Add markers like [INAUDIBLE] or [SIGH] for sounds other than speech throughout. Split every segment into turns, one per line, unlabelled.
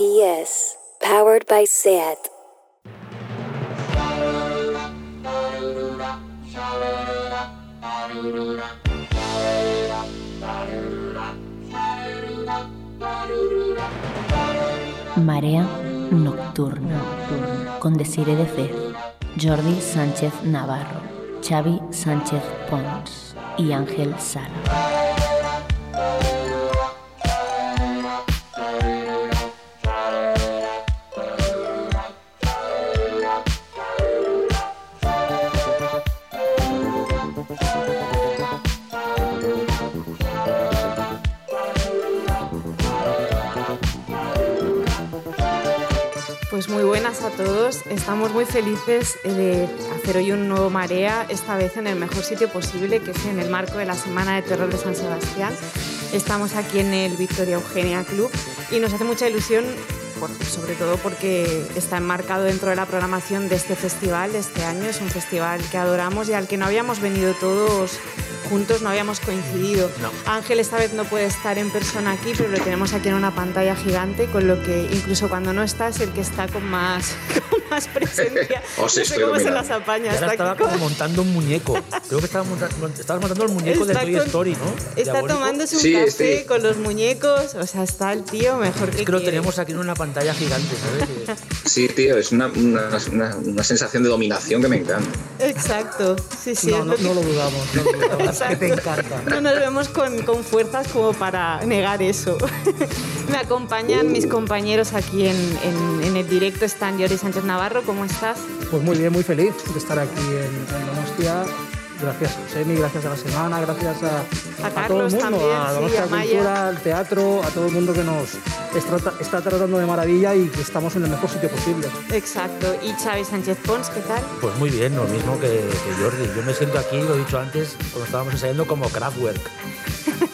SPS, powered by SAT.
Marea Nocturna con Desire de Fez, Jordi Sánchez Navarro, Xavi Sánchez Pons y Ángel Sala.
Estamos muy felices de hacer hoy un nuevo Marea, esta vez en el mejor sitio posible, que es en el marco de la Semana de Terror de San Sebastián. Estamos aquí en el Victoria Eugenia Club y nos hace mucha ilusión, sobre todo porque está enmarcado dentro de la programación de este festival de este año. Es un festival que adoramos y al que no habíamos venido todos juntos, no habíamos coincidido. Ángel esta vez no puede estar en persona aquí, pero lo tenemos aquí en una pantalla gigante, con lo que incluso cuando no está es el que está con más, [LAUGHS] con más presencia. [LAUGHS]
Os
no sé cómo se las apaña. Está
estaba
aquí
como
con-
montando un muñeco. Creo que estaba monta- mont- estabas montando el muñeco
Está
de Toy
con-
Story, ¿no?
Está
Diabólico.
tomándose un
Sí,
café
sí.
con los muñecos, o sea, está el tío mejor que
Es que lo
quiere.
tenemos aquí en una pantalla gigante, ¿sabes? [LAUGHS]
Sí, tío, es una, una, una- una sensación de dominación que me encanta.
Exacto, sí, sí.
No,
lo que-
no lo dudamos, no lo dudamos.
Exacto.
que te encanta.
No nos vemos con, con fuerzas como para negar eso. [LAUGHS] Me acompañan mis compañeros aquí en, en- en el directo. Están Jordi Sánchez Navarro, ¿cómo estás?
Pues muy bien, muy feliz de estar aquí en, en Donostia. Gracias, Semi, gracias a la semana, gracias a,
A
todo el mundo,
también,
a
sí,
Donostia
a Maya.
Cultura, al teatro, a todo el mundo que nos está, está tratando de maravilla y que estamos en el mejor sitio posible.
Exacto. Y Xavi Sánchez Pons, ¿qué tal?
Pues muy bien, lo mismo que, que Jordi. Yo me siento aquí, lo he dicho antes, cuando estábamos ensayando como Kraftwerk.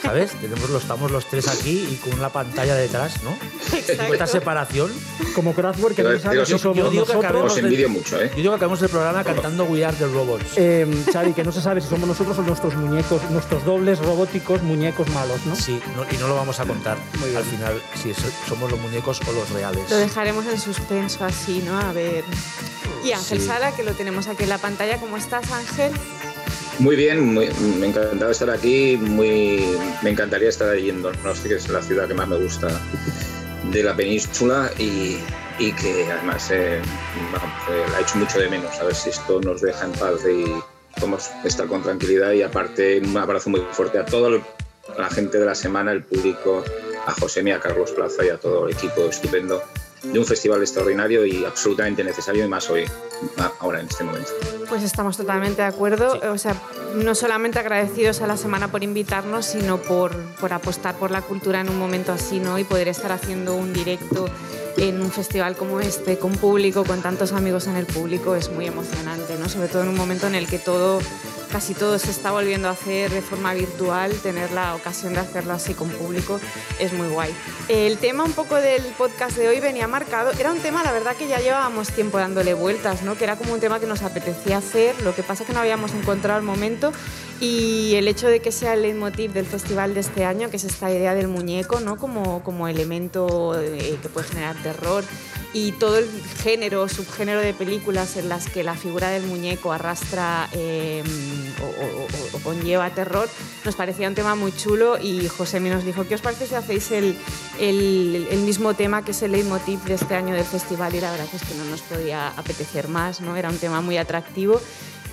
¿Sabes? [LAUGHS] Tenemos, los, estamos los tres aquí y con una pantalla detrás, ¿no?
Exacto.
Esta separación.
Como Kraftwerk, que
Yo-
no sabe
yo-
si
yo
digo que acabemos
Os envidio mucho, ¿eh?
Yo digo que acabamos el programa cantando We Are the Robots.
Eh, Xavi, que no se sabe si somos nosotros o nuestros muñecos, nuestros dobles robóticos, muñecos malos, ¿no?
Sí, no- y no lo vamos a contar
Muy bien.
al final si so- somos los muñecos o los reales.
Lo dejaremos en suspenso así, ¿no? A ver. Y Ángel
Sí.
Sala, que lo tenemos aquí en la pantalla. ¿Cómo estás, Ángel?
Muy bien, muy, me encantado estar aquí. Muy, me encantaría estar allí en Donosti, que es la ciudad que más me gusta de la península y, y que además eh, eh, la he hecho mucho de menos. A ver si esto nos deja en paz y podemos estar con tranquilidad. Y aparte, un abrazo muy fuerte a toda la gente de la semana, el público, a José, a Carlos Plaza y a todo el equipo estupendo de un festival extraordinario y absolutamente necesario y más hoy, ahora en este momento.
Pues estamos totalmente de acuerdo. O sea, no solamente agradecidos a la semana por invitarnos, sino por, por apostar por la cultura en un momento así, ¿no? Y poder estar haciendo un directo en un festival como este, con público, con tantos amigos en el público, es muy emocionante, ¿no? Sobre todo en un momento en el que todo, casi todo se está volviendo a hacer de forma virtual, tener la ocasión de hacerlo así con público es muy guay. El tema un poco del podcast de hoy venía marcado, era un tema, la verdad, que ya llevábamos tiempo dándole vueltas, ¿no? Que era como un tema que nos apetecía hacer, lo que pasa es que no habíamos encontrado el momento y el hecho de que sea el leitmotiv del festival de este año, que es esta idea del muñeco, ¿no? Como, como elemento eh, que puede generar terror y todo el género subgénero de películas en las que la figura del muñeco arrastra eh, o, conlleva terror, nos parecía un tema muy chulo y José nos dijo, ¿qué os parece si hacéis el, el- el mismo tema que es el leitmotiv de este año del festival? Y la verdad es que no nos podía apetecer más, ¿no? Era un tema muy atractivo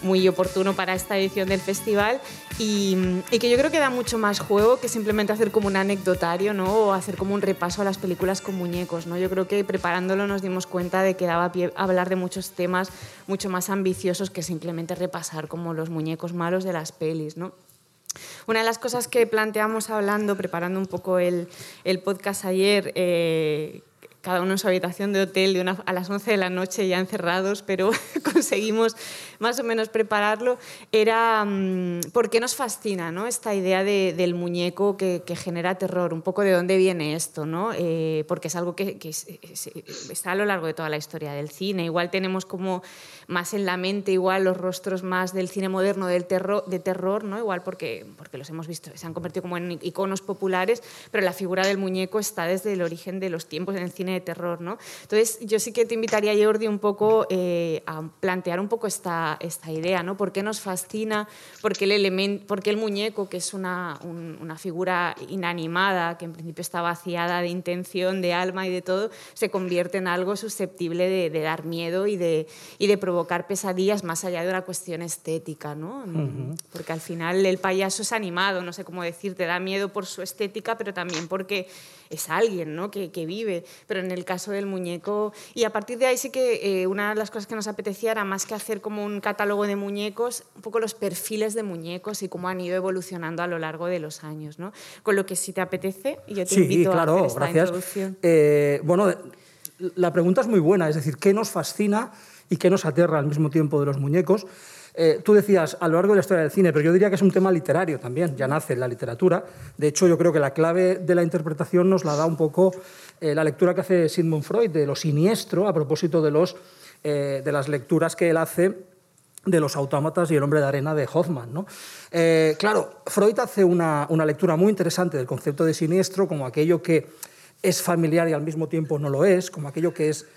muy oportuno para esta edición del festival y, y que yo creo que da mucho más juego que simplemente hacer como un anecdotario ¿no? o hacer como un repaso a las películas con muñecos. ¿no? Yo creo que preparándolo nos dimos cuenta de que daba pie a hablar de muchos temas mucho más ambiciosos que simplemente repasar como los muñecos malos de las pelis. ¿no? Una de las cosas que planteamos hablando, preparando un poco el, podcast ayer, eh, cada uno en su habitación de hotel de una, a las 11 de la noche ya encerrados, pero [LAUGHS] conseguimos más o menos prepararlo, era mm, por qué nos fascina ¿no? esta idea de- del muñeco que, genera terror, un poco de dónde viene esto, ¿no? Eh, porque es algo que, que es- es- está a lo largo de toda la historia del cine. Igual tenemos como más en la mente igual los rostros más del cine moderno del terror, de terror, ¿no? igual porque, porque los hemos visto, se han convertido como en iconos populares, pero la figura del muñeco está desde el origen de los tiempos en el cine de terror, ¿no? Entonces, yo sí que te invitaría, Jordi, un poco eh, a plantear un poco esta, esta idea, ¿no? ¿Por qué nos fascina? ¿Por qué el, elemento, por qué el muñeco, que es una, una figura inanimada, que en principio está vaciada de intención, de alma y de todo, se convierte en algo susceptible de, dar miedo y de, y de provocar pesadillas más allá de una cuestión estética, ¿no? Porque al final el payaso es animado, no sé cómo decir, te da miedo por su estética, pero también porque es alguien ¿no? que, que vive. Pero en el caso del muñeco, y a partir de ahí sí que eh, una de las cosas que nos apetecía era más que hacer como un catálogo de muñecos, un poco los perfiles de muñecos y cómo han ido evolucionando a lo largo de los años. ¿no? Con lo que si te apetece, yo te invito
claro,
a hacer esta
gracias.
introducción.
Eh, bueno, la pregunta es muy buena, es decir, ¿qué nos fascina y qué nos aterra al mismo tiempo de los muñecos? Eh, tú decías a lo largo de la historia del cine, pero yo diría que es un tema literario también, ya nace en la literatura. De hecho, yo creo que la clave de la interpretación nos la da un poco eh, la lectura que hace Sigmund Freud de lo siniestro a propósito de, los, eh, de las lecturas que él hace de los autómatas y el hombre de arena de Hoffman. ¿no? claro, Freud hace una, una lectura muy interesante del concepto de siniestro como aquello que es familiar y al mismo tiempo no lo es, como aquello que es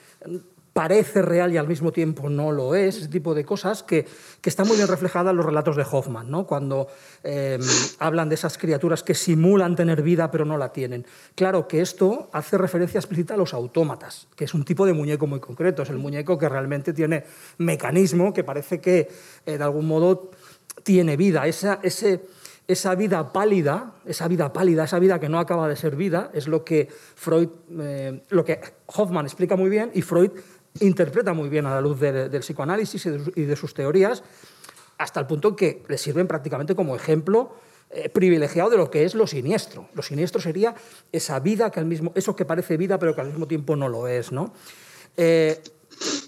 parece real y al mismo tiempo no lo es, ese tipo de cosas que, que están muy bien reflejadas en los relatos de Hoffman, ¿no? cuando em, hablan de esas criaturas que simulan tener vida pero no la tienen. Claro que esto hace referencia explícita a los autómatas, que es un tipo de muñeco muy concreto, es el muñeco que realmente tiene mecanismo, que parece que eh, de algún modo tiene vida. Esa, ese, esa vida pálida, esa vida pálida, esa vida que no acaba de ser vida, es lo que Freud, eh, lo que Hoffman explica muy bien y Freud interpreta muy bien a la luz del psicoanálisis y de, sus teorías, hasta el punto que le sirven prácticamente como ejemplo eh, privilegiado de lo que es lo siniestro. Lo siniestro sería esa vida que al mismo, eso que parece vida pero que al mismo tiempo no lo es, ¿no? Eh,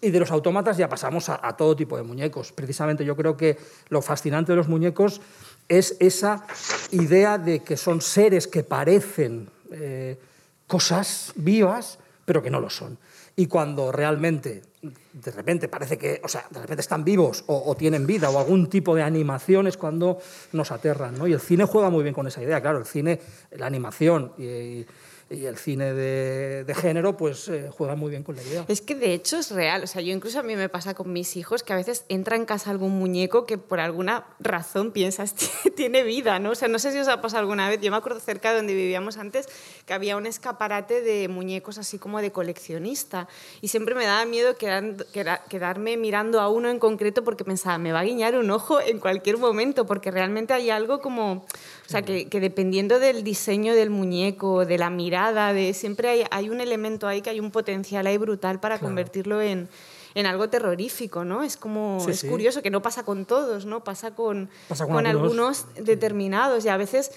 y de los autómatas ya pasamos a, todo tipo de muñecos. Precisamente yo creo que lo fascinante de los muñecos es esa idea de que son seres que parecen eh, cosas vivas, pero que no lo son y cuando realmente de repente parece que, o sea, de repente están vivos o, tienen vida o algún tipo de animación es cuando nos aterran, ¿no? Y el cine juega muy bien con esa idea, claro, el cine, la animación y y el cine de, de género pues eh, juega muy bien con la idea.
Es que de hecho es real, o sea, yo incluso a mí me pasa con mis hijos que a veces entra en casa algún muñeco que por alguna razón piensas [LAUGHS] tiene vida, ¿no? O sea, no sé si os ha pasado alguna vez, yo me acuerdo cerca de donde vivíamos antes que había un escaparate de muñecos así como de coleccionista y siempre me daba miedo quedarme mirando a uno en concreto porque pensaba, me va a guiñar un ojo en cualquier momento porque realmente hay algo como o sea, que, dependiendo del diseño del muñeco, de la mirada, de siempre hay, hay un elemento ahí que hay un potencial ahí brutal para convertirlo en, en algo terrorífico, ¿no? Es como, es curioso que no pasa con todos, ¿no? Pasa con, con, algunos determinados y a veces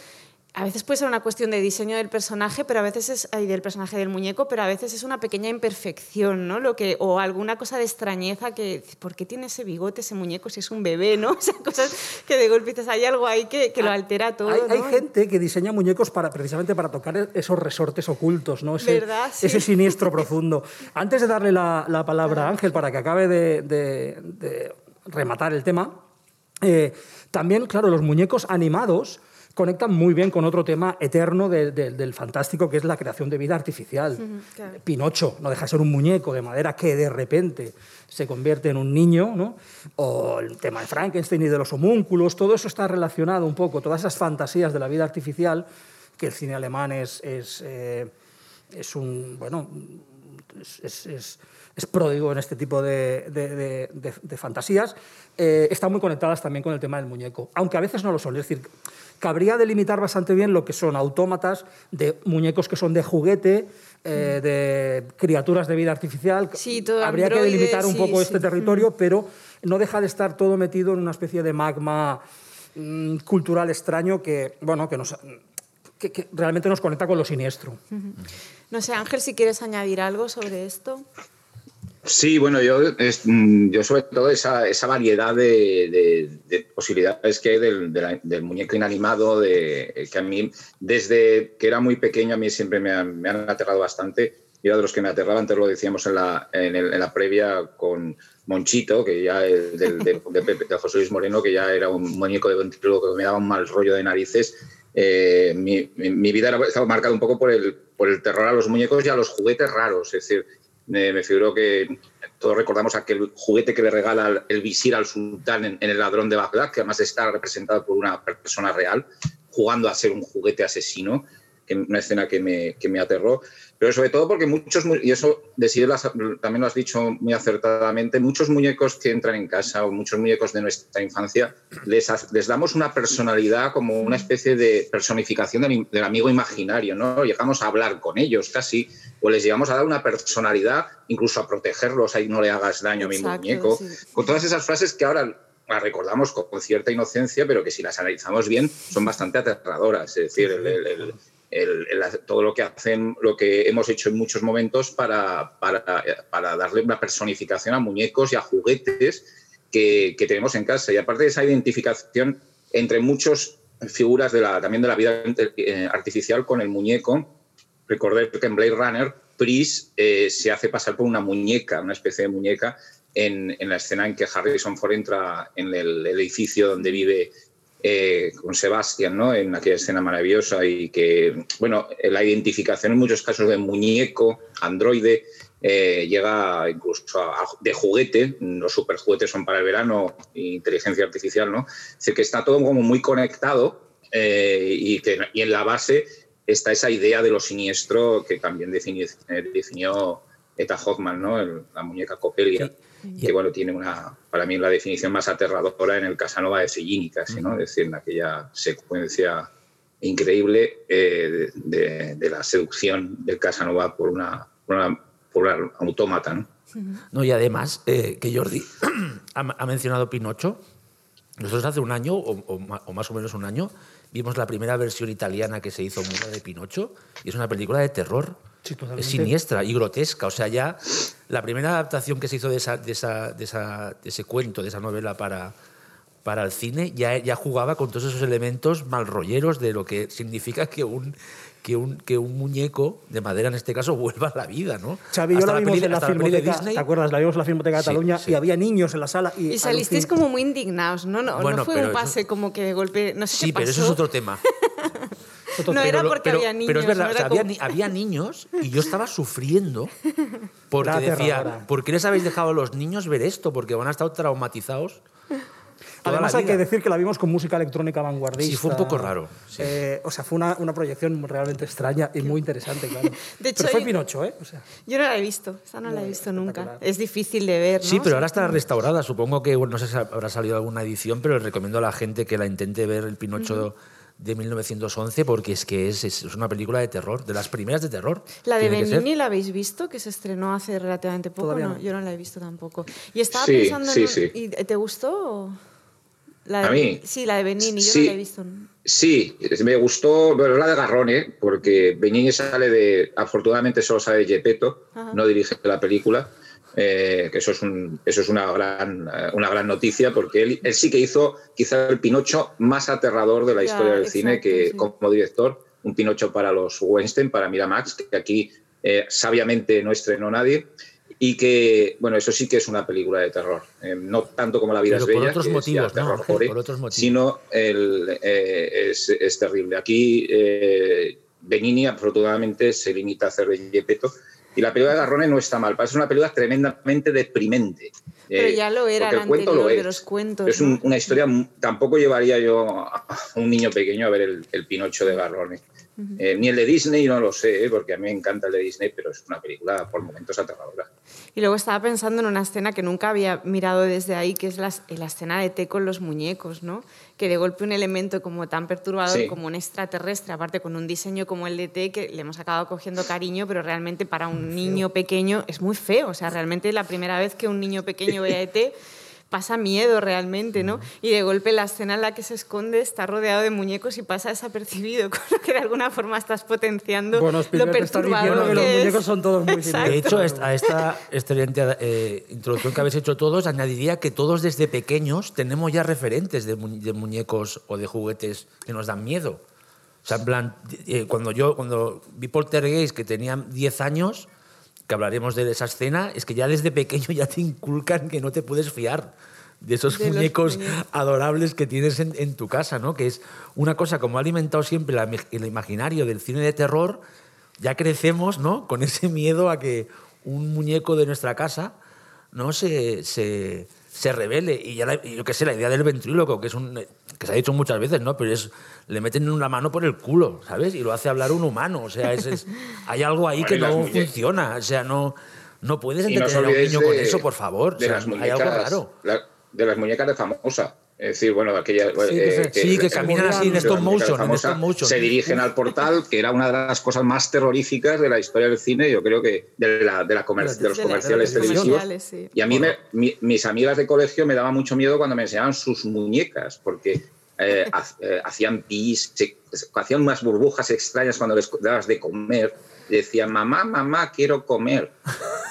a veces puede ser una cuestión de diseño del personaje, pero a veces es del personaje del muñeco, pero a veces es una pequeña imperfección, ¿no? Lo que o alguna cosa de extrañeza que ¿por qué tiene ese bigote ese muñeco si es un bebé, ¿no? [LAUGHS] O sea, cosas que de golpe dices, hay algo ahí que, que lo altera todo.
Hay, gente que diseña muñecos para precisamente para tocar esos resortes ocultos, ¿no? Ese,
¿verdad?
ese siniestro [LAUGHS] profundo. Antes de darle la, la palabra a Ángel para que acabe de, de, rematar el tema, eh, también, claro, los muñecos animados conectan muy bien con otro tema eterno del fantástico, que es la creación de vida artificial. Pinocho no deja de ser un muñeco de madera que de repente se convierte en un niño, ¿no? o el tema de Frankenstein y de los homúnculos, todo eso está relacionado un poco, todas esas fantasías de la vida artificial, que el cine alemán es, es, eh, un, bueno, es, es, pródigo en este tipo de, fantasías, eh, están muy conectadas también con el tema del muñeco, aunque a veces no lo son. Es decir, cabría delimitar bastante bien lo que son autómatas, de muñecos que son de juguete, eh, de criaturas de vida artificial.
Sí,
Habría que delimitar un poco este territorio, pero no deja de estar todo metido en una especie de magma mm, cultural extraño que, bueno, que, nos, que realmente nos conecta con lo siniestro.
No sé, Ángel, si quieres añadir algo sobre esto.
Sí, bueno, yo, mm, yo sobre todo esa, esa variedad de, posibilidades que hay del, muñeco inanimado, de, que a mí, desde que era muy pequeño, a mí siempre me han, aterrado bastante. Y era de los que me aterraban, antes lo decíamos en la, en, la previa con Monchito, que ya del, de, José Luis Moreno, que ya era un muñeco de ventríloco que me daba un mal rollo de narices eh, mi, mi, vida ha estado marcada un poco por el, por el terror a los muñecos y a los juguetes raros. Es decir, me figuro que todos recordamos aquel juguete que le regala el visir al sultán en, El ladrón de Bagdad, que además está representado por una persona real, jugando a ser un juguete asesino, que una escena que me, que me aterró pero sobre todo porque muchos, y eso también lo has dicho muy acertadamente, muchos muñecos que entran en casa o muchos muñecos de nuestra infancia, les, les damos una personalidad como una especie de personificación del, amigo imaginario, ¿no? Llegamos a hablar con ellos casi, o les llegamos a dar una personalidad, incluso a protegerlos, ahí no le hagas daño a mi muñeco, con todas esas frases que ahora las recordamos con, cierta inocencia, pero que si las analizamos bien son bastante aterradoras. Es decir, el, todo lo que hacen, lo que hemos hecho en muchos momentos para, para, darle una personificación a muñecos y a juguetes que, tenemos en casa. Y aparte de esa identificación entre muchas figuras de la, también de la vida eh, artificial con el muñeco, recordé que en Blade Runner, Pris eh, se hace pasar por una muñeca, una especie de muñeca, en, la escena en que Harrison Ford entra en el edificio donde vive eh, con Sebastián, ¿no? En aquella escena maravillosa y que, bueno, la identificación en muchos casos de muñeco, androide, eh, llega incluso de juguete, los superjuguetes son para el verano, inteligencia artificial, ¿no? Es decir, que está todo como muy conectado eh, y, que, y en la base está esa idea de lo siniestro que también definió, definió Eta Hoffman, ¿no? la muñeca Copelia que bueno, tiene una, para mí la definición más aterradora en el Casanova de Fellini casi, ¿no? Es decir, en aquella secuencia increíble eh, de, la seducción del Casanova por una, por una, autómata, ¿no?
No, y además, eh, que Jordi [CLEARS THROAT] ha, mencionado Pinocho. Nosotros hace un año, o, más o menos un año, vimos la primera versión italiana que se hizo de Pinocho, y es una película de terror es siniestra y grotesca. O sea, ya la primera adaptación que se hizo de, esa, de, esa, de, esa, de ese cuento, de esa novela para, para el cine, ya, ya jugaba con todos esos elementos malrolleros de lo que significa que un, que un, que un muñeco de madera, en este caso, [LAUGHS] vuelva a la vida, ¿no?
Xavi, yo la, vimos en la Filmoteca, ¿te acuerdas? La vimos en la Filmoteca de Cataluña y había niños en la sala. Y,
y salisteis como muy indignados, ¿no? No, no fue un pase como que de golpe, no sé
Sí, pero eso es otro tema. [LAUGHS]
no era porque había niños.
Pero es verdad, había, niños y yo estaba sufriendo porque decía, ¿por qué les habéis dejado a los niños ver esto? Porque van a estar traumatizados.
Además hay que decir que la vimos con música electrónica vanguardista.
Sí, fue un poco raro.
Eh, o sea, fue una, una, proyección realmente extraña y muy interesante, claro. [LAUGHS] De hecho, pero fue Pinocho, ¿eh?
Yo no la he visto, esa no, la he visto nunca. Es difícil de ver, ¿no?
Sí, pero ahora está restaurada. Supongo que, no sé si habrá salido alguna edición, pero les recomiendo a la gente que la intente ver el Pinocho de 1911 porque es que es, es, una película de terror, de las primeras de terror.
¿La de Benigni la habéis visto? Que se estrenó hace relativamente poco. No, yo no la he visto tampoco. Y estaba pensando en... ¿Y ¿Te gustó? La
a mí.
Sí, la de Benigni, yo no la he visto.
Sí, me gustó, pero la de Garrone, porque Benigni sale de, afortunadamente solo sale de Gepetto, no dirige la película, eh, que eso es, un, eso es una, gran, eh, una gran noticia porque él, él, sí que hizo quizá el Pinocho más aterrador de la historia del cine que como director, un Pinocho para los Weinstein, para Miramax, que aquí eh, sabiamente no estrenó nadie y que, bueno, eso sí que es una película de terror. no tanto como La vida es bella,
otros
que
motivos,
es terror [LAUGHS]
por otros motivos.
sino el, es, es, terrible. Aquí Benini afortunadamente se limita a hacer de Gepetto y la película de Garrone no está mal, es una película tremendamente deprimente.
Pero ya lo era el, cuento lo es. de los cuentos.
Es una historia, tampoco llevaría yo a un niño pequeño a ver el, el Pinocho de Garrone. Eh, ni el de Disney no lo sé, ¿eh? porque a mí me encanta el de Disney, pero es una película por momentos aterradora.
Y luego estaba pensando en una escena que nunca había mirado desde ahí, que es la, la escena de té con los muñecos, ¿no? Que de golpe un elemento como tan perturbador como un extraterrestre, aparte con un diseño como el de té, que le hemos acabado cogiendo cariño, pero realmente para un niño pequeño es muy feo. O sea, realmente la primera vez que un niño pequeño vea ET pasa miedo realmente, ¿no? Y de golpe la escena en la que se esconde está rodeado de muñecos y pasa desapercibido, [LAUGHS] con lo que de alguna forma estás potenciando
bueno,
lo perturbador
que, los muñecos son todos muy
De hecho, a esta excelente eh, introducción que habéis hecho todos, añadiría que todos desde pequeños tenemos ya referentes de, muñecos o de juguetes que nos dan miedo. O sea, en plan, eh, cuando yo cuando vi Poltergeist, que tenía 10 años, que hablaremos de esa escena, es que ya desde pequeño ya te inculcan que no te puedes fiar de esos
De
muñecos
muñecos.
adorables que tienes en, en tu casa, ¿no? Que es una cosa como ha alimentado siempre la- el imaginario del cine de terror, ya crecemos, ¿no? Con ese miedo a que un muñeco de nuestra casa, ¿no? Se, se, se revele. Y ya, la- yo qué sé, la idea del ventríloco, que es un que se ha dicho muchas veces, ¿no? Pero es le meten una mano por el culo, ¿sabes? Y lo hace hablar un humano. O sea, es, es- hay algo ahí que no funciona. O sea, no, no puedes
Y no
entretener a un niño con
de-
eso, por favor.
De
O sea,
las
hay
muñecas,
algo raro.
la- de las muñecas de famosa. Es decir, bueno, de aquella. eh,
que se-
sí, que caminan así en
de
stop motion, en
famosa,
stop motion.
Se dirigen al portal, que era una de las cosas más terroríficas de la historia del cine, yo creo que de, la, de, la comer- de los
De la-
comerciales
de los
televisivos.
comerciales, sí.
Y a mí, me- mi- mis amigas de colegio me daban mucho miedo cuando me enseñaban sus muñecas, porque eh, [LAUGHS] ha- eh, hacían pis, se- hacían unas burbujas extrañas cuando les dabas de comer. Y decían, mamá, mamá, quiero comer.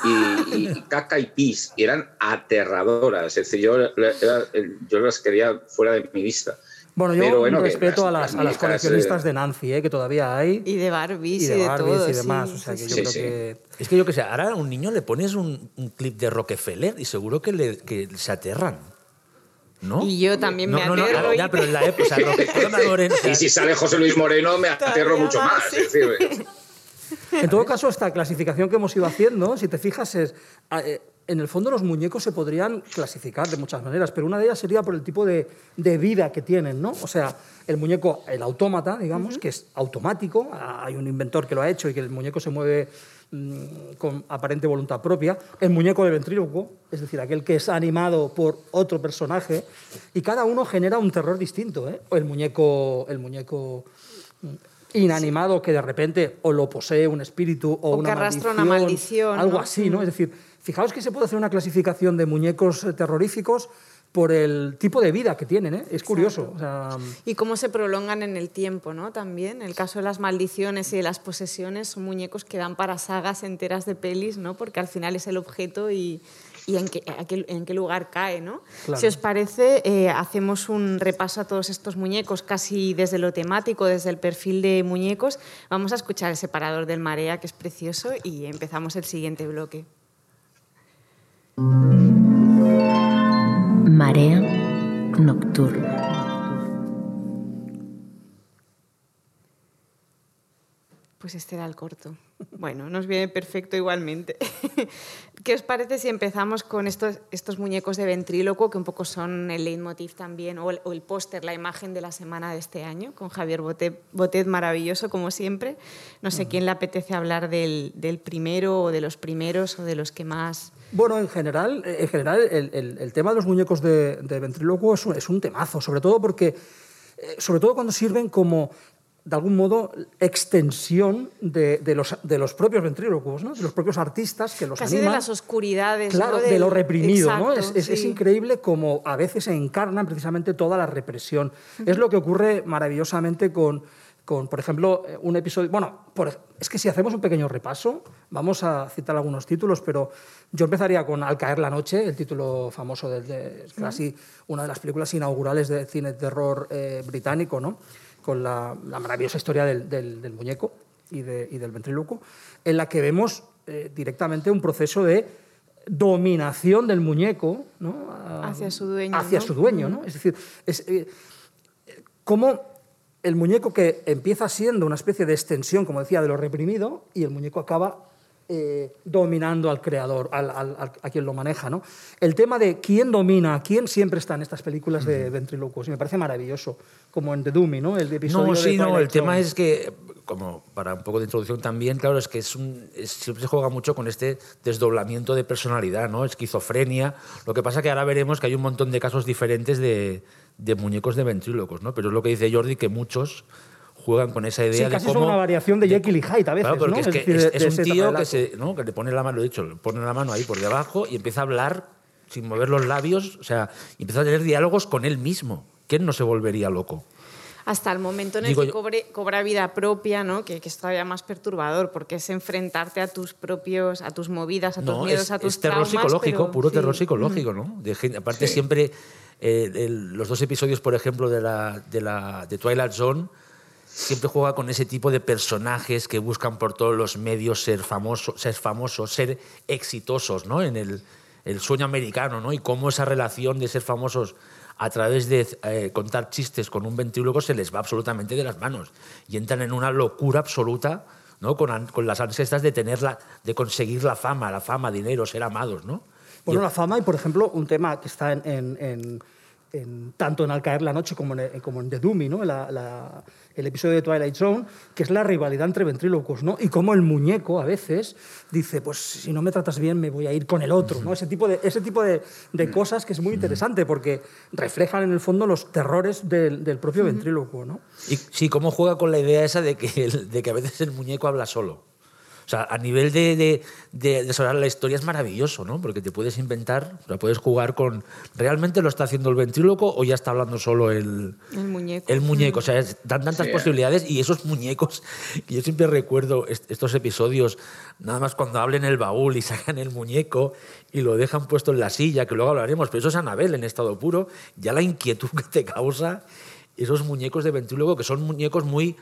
Y, y- y caca y pis. Y eran aterradoras. Es decir, yo, era- yo las quería fuera de mi vista.
Bueno, yo
Pero bueno,
respeto a
las-
las, a las coleccionistas
eh,
de Nancy, eh, que todavía hay,
Y de Barbies
y
y
de
de,
Barbies
todo.
y demás.
sí,
o sea, que
sí,
yo
sí.
creo
sí.
que...
Es que yo que sé, ahora a un niño le pones un, un clip de Rockefeller y seguro que, le, que se aterran. ¿No?
Y yo también
no,
me
no, no,
aterro. y-
ya, pero en la época, o sea, Rockefeller Moreno, o sea,
Y si sale José Luis Moreno, me aterro mucho
más,
más.
sí.
Es decir,
En todo caso, esta clasificación que hemos ido haciendo, si te fijas, es, eh, en el fondo los muñecos se podrían clasificar de muchas maneras, pero una de ellas sería por el tipo de, de vida que tienen, ¿no? O sea, el muñeco, el autómata, digamos, que es automático, hay un inventor que lo ha hecho y que el muñeco se mueve mm, con aparente voluntad propia, el muñeco de ventrílocuo, es decir, aquel que es animado por otro personaje, y cada uno genera un terror distinto, ¿eh? El muñeco, el muñeco inanimado que de repente o lo posee un espíritu o,
O
una
que arrastra una
maldición,
maldición,
algo
¿no?
así, ¿no? Es decir, fijaos que se puede hacer una clasificación de muñecos eh, terroríficos por el tipo de vida que tienen, ¿eh? Es curioso. o sea,
Y cómo se prolongan en el tiempo, ¿no? También. El caso de las maldiciones y de las posesiones son muñecos que dan para sagas enteras de pelis, ¿no? Porque al final es el objeto y, y en, qué, a qué- en qué lugar cae, ¿no?
Claro.
Si os parece, eh, hacemos un repaso a todos estos muñecos, casi desde lo temático, desde el perfil de muñecos. Vamos a escuchar el separador del Marea, que es precioso, y empezamos el siguiente bloque.
Marea nocturna.
Pues este era el corto. Bueno, nos viene perfecto igualmente. [LAUGHS] ¿Qué os parece si empezamos con estos, estos muñecos de ventríloco, que un poco son el leitmotiv también, o el, póster, la imagen de la semana de este año, con Javier Botet, Botet maravilloso como siempre? No sé quién le apetece hablar del, del primero o de los primeros o de los que más...
bueno, en general, en general el, el- el tema de los muñecos de, de ventrílocuo es un, es un temazo, sobre todo porque, eh, sobre todo cuando sirven como de algún modo extensión de, de los, de los propios ventrílocuos, ¿no? de los propios artistas que los
Casi de
animan.
las oscuridades.
Claro,
¿no?
de lo reprimido, ¿no? Es, es- increíble como a veces se encarnan precisamente toda la represión. Es lo que ocurre maravillosamente con, con, por ejemplo, eh, un episodio... Bueno, por- es que si hacemos un pequeño repaso, vamos a citar algunos títulos, pero yo empezaría con Al caer la noche, el título famoso de, de- casi una de las películas inaugurales del cine de terror eh, británico, ¿no? Con la, la maravillosa historia del, del- del muñeco y, de- y del ventríloco, en la que vemos eh, directamente un proceso de dominación del muñeco ¿no? A-
Hacia su dueño,
Hacia
¿no?
su dueño, ¿no? Es decir, es, eh, cómo el muñeco que empieza siendo una especie de extensión, como decía, de lo reprimido, y el muñeco acaba eh, dominando al creador, al- a quien lo maneja. ¿no? El tema de quién domina, quién siempre está en estas películas de ventrílocos, y me parece maravilloso, como en The Dummy, ¿no? el episodio
No,
de
sí, no, el tema es que, como para un poco de introducción también, claro, es que es un, es- siempre se juega mucho con este desdoblamiento de personalidad, ¿no? Esquizofrenia. Lo que pasa que ahora veremos que hay un montón de casos diferentes de, de muñecos de ventrílocos, ¿no? Pero es lo que dice Jordi, que muchos juegan con esa idea
Sí,
de
casi
cómo...
son una variación de Jekyll y Hyde a veces,
Claro, porque
¿no?
es, que es,
de-
es
de
un tío que, se, ¿no? que le pone la mano, lo he dicho, le pone la mano ahí por debajo y empieza a hablar sin mover los labios, o sea, empieza a tener diálogos con él mismo. ¿Quién no se volvería loco?
Hasta el momento en el
Digo
que cobre- cobra vida propia, ¿no? que, que es todavía más perturbador, porque es enfrentarte a tus propios, a tus movidas, a tus
No,
miedos,
es,
a tus
es terror
traumas,
psicológico,
pero-
puro
sí.
terror psicológico, ¿no? De gente- aparte siempre, eh, el- los dos episodios, por ejemplo, de, la, de, la, de Twilight Zone, siempre juega con ese tipo de personajes que buscan por todos los medios ser famosos, ser famosos, ser exitosos, ¿no? En el, el sueño americano, ¿no? Y cómo esa relación de ser famosos a través de eh, contar chistes con un ventríloco se les va absolutamente de las manos y entran en una locura absoluta, ¿no? Con, con las ansias de tenerla, de conseguir la fama, la fama, dinero, ser amados, ¿no?
Bueno, la fama y, por ejemplo, un tema que está en, en, en tanto en Al caer la noche como en, como en The Dummy, ¿no? el episodio de Twilight Zone, que es la rivalidad entre ventrílocos, ¿no? y cómo el muñeco a veces dice, pues si no me tratas bien me voy a ir con el otro. ¿no? Ese tipo de, ese tipo de, cosas que es muy interesante porque reflejan en el fondo los terrores del, propio ventríloco. ¿no?
Y sí, cómo juega con la idea esa de que, de que a veces el muñeco habla solo. O sea, a nivel de, de, de, la historia es maravilloso, ¿no? Porque te puedes inventar, o sea, puedes jugar con. ¿Realmente lo está haciendo el ventríloco o ya está hablando solo el.
El muñeco.
El muñeco. O sea, dan tantas posibilidades y esos muñecos. [LAUGHS] Y yo siempre recuerdo estos episodios, nada más cuando hablen el baúl y [LAUGHS] sacan el muñeco y lo dejan puesto en la silla, que luego hablaremos, pero eso es Anabel en estado puro, ya la inquietud [LAUGHS] que te causa esos muñecos de ventríloco, que son muñecos muy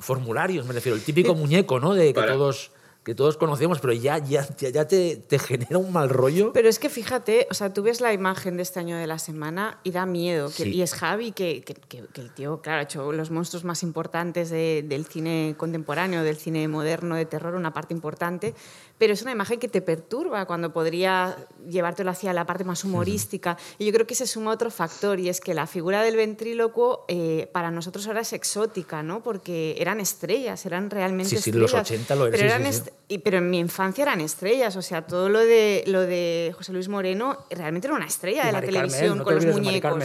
formularios, me refiero, el típico muñeco, ¿no? De que todos que todos conocemos, pero ya, ya, ya te, te, genera un mal rollo.
Pero es que fíjate, o sea, tú ves la imagen de este año de la semana y da miedo. y es Javi, que, que, que, el tío, claro, ha hecho los monstruos más importantes del cine contemporáneo, del cine moderno, de terror, una parte importante, pero es una imagen que te perturba cuando podría llevártelo hacia la parte más humorística. Y yo creo que se suma otro factor, y es que la figura del ventrílocuo eh, para nosotros ahora es exótica, ¿no? Porque eran estrellas, eran realmente
sí,
sí,
los 80 lo
Pero, eran y, pero en mi infancia eran estrellas, o sea, todo lo de, lo de José Luis Moreno realmente era una estrella de la televisión con los muñecos.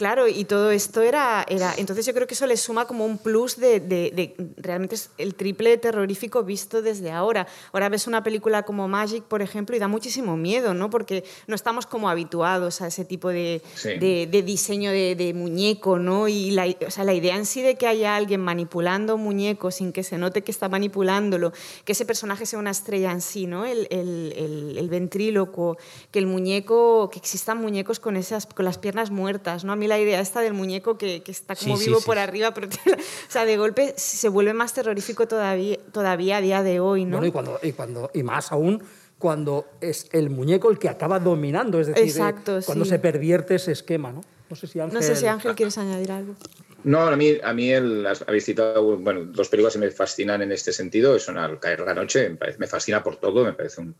Claro, y todo esto era, era... Entonces yo creo que eso le suma como un plus de, de, de realmente es el triple terrorífico visto desde ahora. Ahora ves una película como Magic, por ejemplo, y da muchísimo miedo, ¿no? Porque no estamos como habituados a ese tipo de, de diseño de, muñeco, ¿no? Y la, o sea, la idea en sí de que haya alguien manipulando muñecos sin que se note que está manipulándolo, que ese personaje sea una estrella en sí, ¿no? El, el, el, ventríloco, que el muñeco, que existan muñecos con, esas, con las piernas muertas, ¿no? A mí la idea esta del muñeco que, que está como vivo por arriba, pero [LAUGHS] o sea, de golpe se vuelve más terrorífico todavía, todavía a día de hoy, ¿no?
Bueno, y, cuando, y, cuando, y más aún cuando es el muñeco el que acaba dominando, es decir,
Exacto,
cuando se pervierte ese esquema, ¿no?
No sé si Ángel, no sé si Ángel quieres añadir algo.
No, a mí, a mí el, habéis citado bueno, dos películas que me fascinan en este sentido. Son Al caer la noche, me, parece, me fascina por todo, me parece un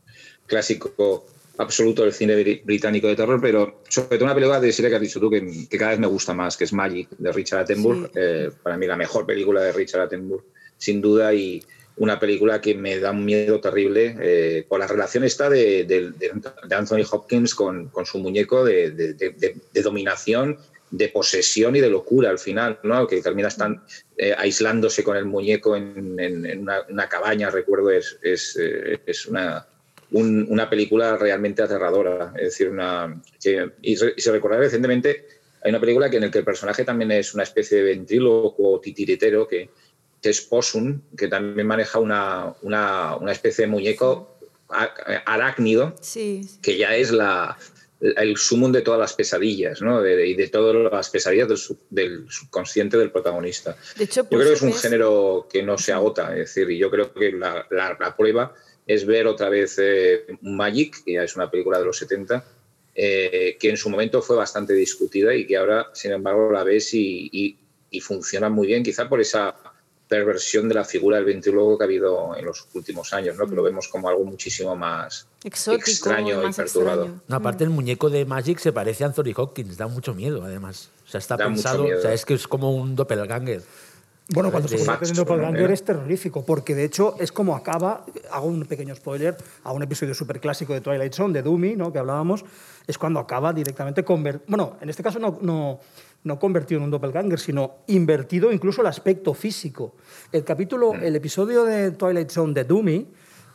clásico absoluto del cine británico de terror, pero sobre todo una película de serie que has dicho tú que, cada vez me gusta más, que es Magic, de Richard Attenborough. Eh, para mí la mejor película de Richard Attenborough, sin duda, y una película que me da un miedo terrible eh, por la relación esta de, de, Anthony Hopkins con, con su muñeco de, dominación de posesión y de locura al final, ¿no? que termina están, eh, aislándose con el muñeco en, en, una, cabaña, recuerdo, es, es, es una, una película realmente aterradora. Es decir, una. y, se recuerda recientemente, hay una película que en la que el personaje también es una especie de ventríloco titiritero que, que es Possum, que también maneja una, una, una especie de muñeco arácnido, que ya es la, el sumum de todas las pesadillas, ¿no? y de todas las pesadillas del, del, subconsciente del protagonista. yo creo que es un género que no se agota, es decir, y yo creo que la, la, la prueba es ver otra vez eh, Magic, que ya es una película de los 70, eh, que en su momento fue bastante discutida y que ahora, sin embargo, la ves y, funciona muy bien, quizá por esa perversión de la figura del ventrílogo que ha habido en los últimos años, ¿no? que lo vemos como algo muchísimo más extraño y perturbado.
aparte, el muñeco de Magic se parece a Anthony Hopkins, da mucho miedo, además. O sea, está pensado, o sea, es que es como un doppelganger.
Bueno, cuando se convierte en doppelganger es terrorífico, porque de hecho es como acaba, hago un pequeño spoiler, a un episodio súper clásico de Twilight Zone, de Doomy, ¿no? que hablábamos, es cuando acaba directamente convertido, bueno, en este caso no, no, no convertido en un doppelganger, sino invertido incluso el aspecto físico. El capítulo, el episodio de Twilight Zone de Doomy,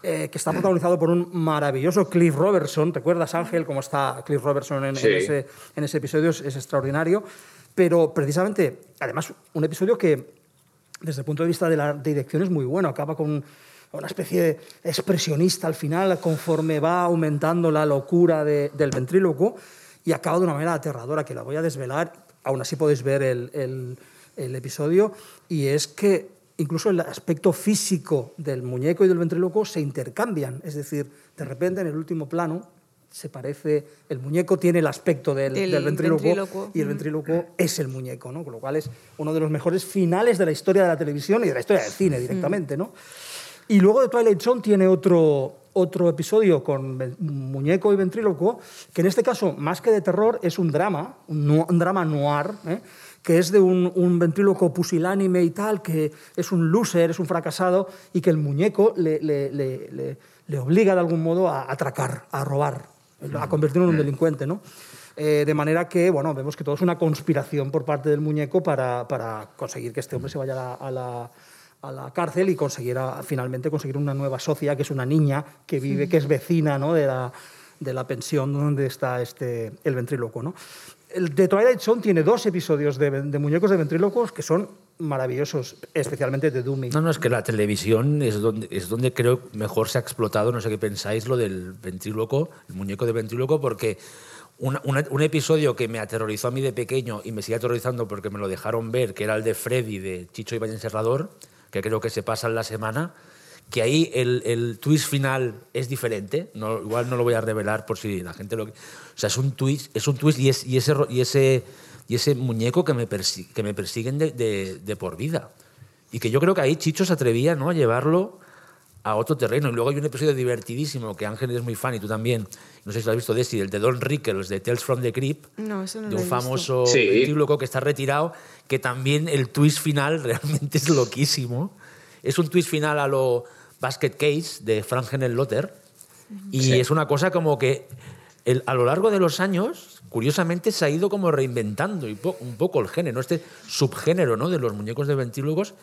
eh, que está protagonizado por un maravilloso Cliff Robertson, ¿recuerdas Ángel cómo está Cliff Robertson en, ese, en ese, episodio? es extraordinario, pero precisamente, además, un episodio que desde el punto de vista de la dirección es muy bueno, acaba con una especie de expresionista al final, conforme va aumentando la locura del ventríloco, y acaba de una manera aterradora, que la voy a desvelar, aún así podéis ver el, el, episodio, y es que incluso el aspecto físico del muñeco y del ventríloco se intercambian, es decir, de repente en el último plano se parece, el muñeco tiene el aspecto del,
Del
del ventrílocuo,
ventrílocuo.
y el ventrílocuo es el muñeco, ¿no? Con lo cual es uno de los mejores finales de la historia de la televisión y de la historia del cine directamente, ¿no? Y luego de Twilight Zone tiene otro, otro episodio con muñeco y ventrílocuo, que en este caso, más que de terror, es un drama, un, drama noir, ¿eh? que es de un, un ventríloco pusilánime y tal, que es un loser, es un fracasado, y que el muñeco le- le- le obliga de algún modo a atracar, a robar, a convertirlo en un delincuente, ¿no? Eh, de manera que, bueno, vemos que todo es una conspiración por parte del muñeco para, para conseguir que este hombre se vaya a la, a la- a la cárcel y conseguir a- finalmente conseguir una nueva socia, que es una niña que vive, que es vecina ¿no? de, la, de la pensión donde está este, el ventríloco. ¿no? El de Twilight Zone tiene dos episodios de, muñecos de ventrílocos que son maravillosos, especialmente de Doomy.
No, no, es que la televisión es donde, es donde creo mejor se ha explotado, no sé qué pensáis, lo del ventríloco, el muñeco de ventríloco, porque una- un episodio que me aterrorizó a mí de pequeño y me sigue aterrorizando porque me lo dejaron ver, que era el de Freddy, de Chicho Ibáñez Serrador, que creo que se pasa en la semana, que ahí el, el twist final es diferente, no, igual no lo voy a revelar por si la gente lo... O sea, es un twist, es un twist y, es, y, ese, y, ese, y ese muñeco que me, persi- que me persiguen de, de- de por vida. Y que yo creo que ahí Chicho se atrevía ¿no? a llevarlo a otro terreno. Y luego hay un episodio divertidísimo que Ángel es muy fan y tú también, no sé si lo has visto, Desi, el de Don Rickles, de Tales from the Crypt,
No, eso no
de
lo he
un
visto.
famoso
Sí.
ventríloco que está retirado, que también el twist final [LAUGHS] realmente es loquísimo. Es un twist final a lo Basket Case de Frank Lotter y
Sí.
es una cosa como que el- a lo largo de los años, curiosamente, se ha ido como reinventando un poco el género, este subgénero ¿no? de los muñecos de ventrílogos,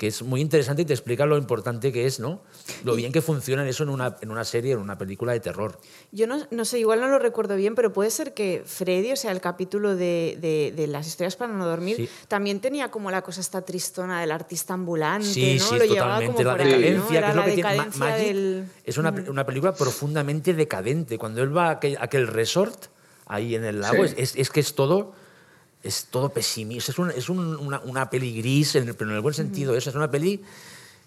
que es muy interesante y te explica lo importante que es, ¿no? Lo bien que funciona eso en una, en una serie, en una película de terror.
Yo no, no sé, igual no lo recuerdo bien, pero puede ser que Freddy, o sea, el capítulo de, de- de las historias para no dormir,
Sí.
también tenía como la cosa esta tristona del artista ambulante,
Sí,
¿no?
sí,
lo llevaba como
La
por ahí, ¿no?
decadencia,
Era
que es lo
la
que tiene. Ma-
decadencia
Magic
del...
es una, una película profundamente decadente. Cuando él va a aquel, a aquel resort, ahí en el lago, es- es que es todo. Es todo pesimista. Es, un- es un- una, una peli gris, en el- pero en el buen sentido. Eso es una peli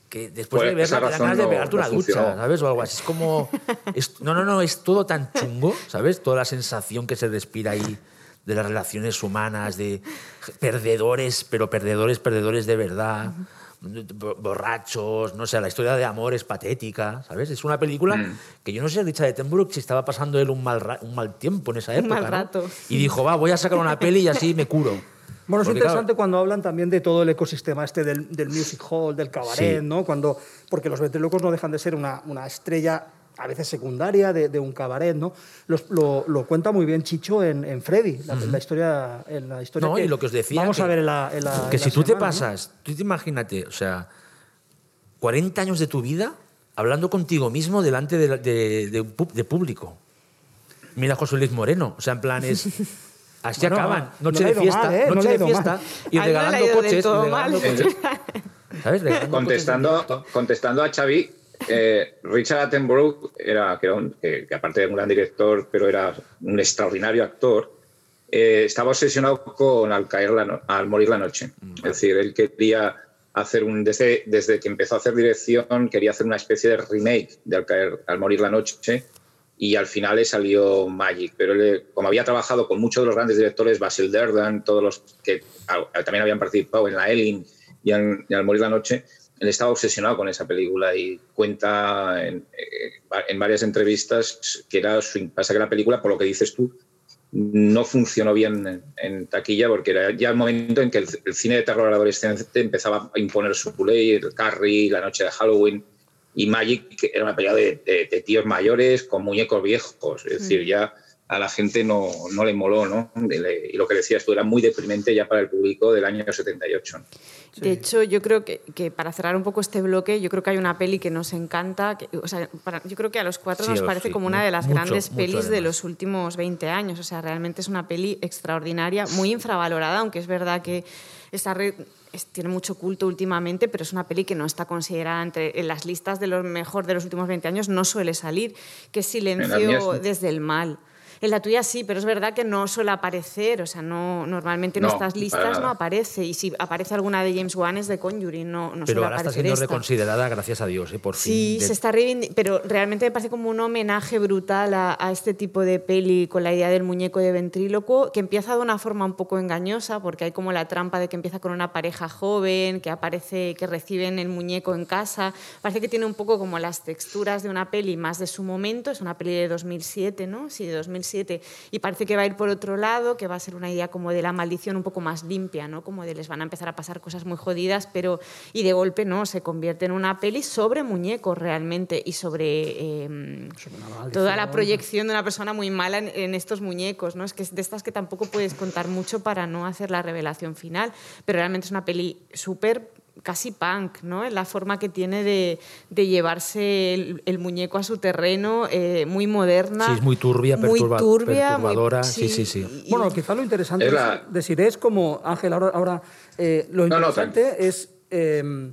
que después
Por
de verla te dan ganas de
no-
pegarte
no
una ducha,
funcionó.
¿sabes? O algo así. Es como. es- no, no, no, es todo tan chungo, ¿sabes? Toda la sensación que se respira ahí de las relaciones humanas, de perdedores, pero perdedores, perdedores de verdad, bo- borrachos, no sé, la historia de amor es patética, ¿sabes? Es una película
Mm.
que yo no sé, Richard Attenborough, si estaba pasando él un mal, un mal tiempo en esa
Un
época.
mal
¿no?
rato.
Y dijo, va, voy a sacar una peli y así me curo. [LAUGHS]
Bueno, es interesante
claro,
cuando hablan también de todo el ecosistema este del, del music hall, del cabaret,
Sí.
¿no? Cuando, porque los ventrílocos no dejan de ser una, una estrella a veces secundaria de, de un cabaret, ¿no? Los- lo, lo cuenta muy bien Chicho en, en Freddy, la, la historia, en la historia
No, y lo que os decía.
vamos
que-
a ver en la, en la-
Que
en
si
la
tú te
semana, ¿no?
pasas, tú te imagínate, o sea, 40 años de tu vida hablando contigo mismo delante de, de- de un pu- de público. Mira José Luis Moreno, o sea, en plan es. [LAUGHS] Así
Bueno,
acaban,
no
noche
ha
de fiesta,
mal, ¿eh? No
noche
ha
de fiesta,
mal.
y
no [LAUGHS]
regalando coches, y regalando coches. ¿Sabes? Regalando
Contestando, contestando a Xavi, eh, Richard Attenborough era, que, era un- que- que aparte de un gran director, pero era un extraordinario actor, eh, estaba obsesionado con al, caer la no- al morir la noche. Es decir, él quería hacer un desde, desde que empezó a hacer dirección quería hacer una especie de remake de al caer al morir la noche y al final le salió Magic. Pero él, como había trabajado con muchos de los grandes directores, Basil Derdan, todos los que también habían participado en la Elling y, en- y al morir la noche, él estaba obsesionado con esa película y cuenta en, eh, en varias entrevistas que era su, pasa que la película, por lo que dices tú, no funcionó bien en, en taquilla porque era ya el momento en que el, el cine de terror adolescente empezaba a imponer su ley, el Carrie, la noche de Halloween y Magic que era una película de, de- de tíos mayores con muñecos viejos, es decir, ya a la gente no, no le moló, ¿no? Y lo que decías tú era muy deprimente ya para el público del año 78.
De hecho, yo creo que, que para cerrar un poco este bloque, yo creo que hay una peli que nos encanta. que- o sea, para- yo creo que a los cuatro
Sí,
nos parece
sí,
como una de las
mucho,
grandes
mucho,
pelis de los últimos 20 años. O sea, realmente es una peli extraordinaria, muy infravalorada, aunque es verdad que está re- es- tiene mucho culto últimamente, pero es una peli que no está considerada entre en las listas de los mejor de los últimos 20 años, no suele salir, que es Silencio desde el mal. En la tuya sí, pero es verdad que no suele aparecer, o sea, no, normalmente en
No,
estas listas no aparece. Y si aparece alguna de James Wan es de Conjuring, no, no
Pero
suele
ahora está siendo
esta.
reconsiderada, gracias a Dios, ¿eh? por fin.
Sí,
De-
se está pero realmente me parece como un homenaje brutal a, a este tipo de peli con la idea del muñeco de ventrílocuo, que empieza de una forma un poco engañosa, porque hay como la trampa de que empieza con una pareja joven, que aparece, que reciben el muñeco en casa. Parece que tiene un poco como las texturas de una peli más de su momento, es una peli de 2007, ¿no? Sí, de 2007, y parece que va a ir por otro lado, que va a ser una idea como de la maldición un poco más limpia, ¿no? Como de les van a empezar a pasar cosas muy jodidas, pero y de golpe no, se convierte en una peli sobre muñecos realmente y sobre eh,
maldición.
toda la proyección de una persona muy mala en, en estos muñecos, ¿no? Es que es de estas que tampoco puedes contar mucho para no hacer la revelación final, pero realmente es una peli súper casi punk, ¿no? La forma que tiene de, de llevarse el, el muñeco a su terreno, eh, muy moderna.
Sí, es muy turbia,
muy
perturba-
turbia, muy-
perturbadora, sí, sí, sí.
y-
Bueno, quizá lo interesante
Es la-
de Siré es como, Ángel, ahora, ahora eh, lo
No, no,
interesante es eh,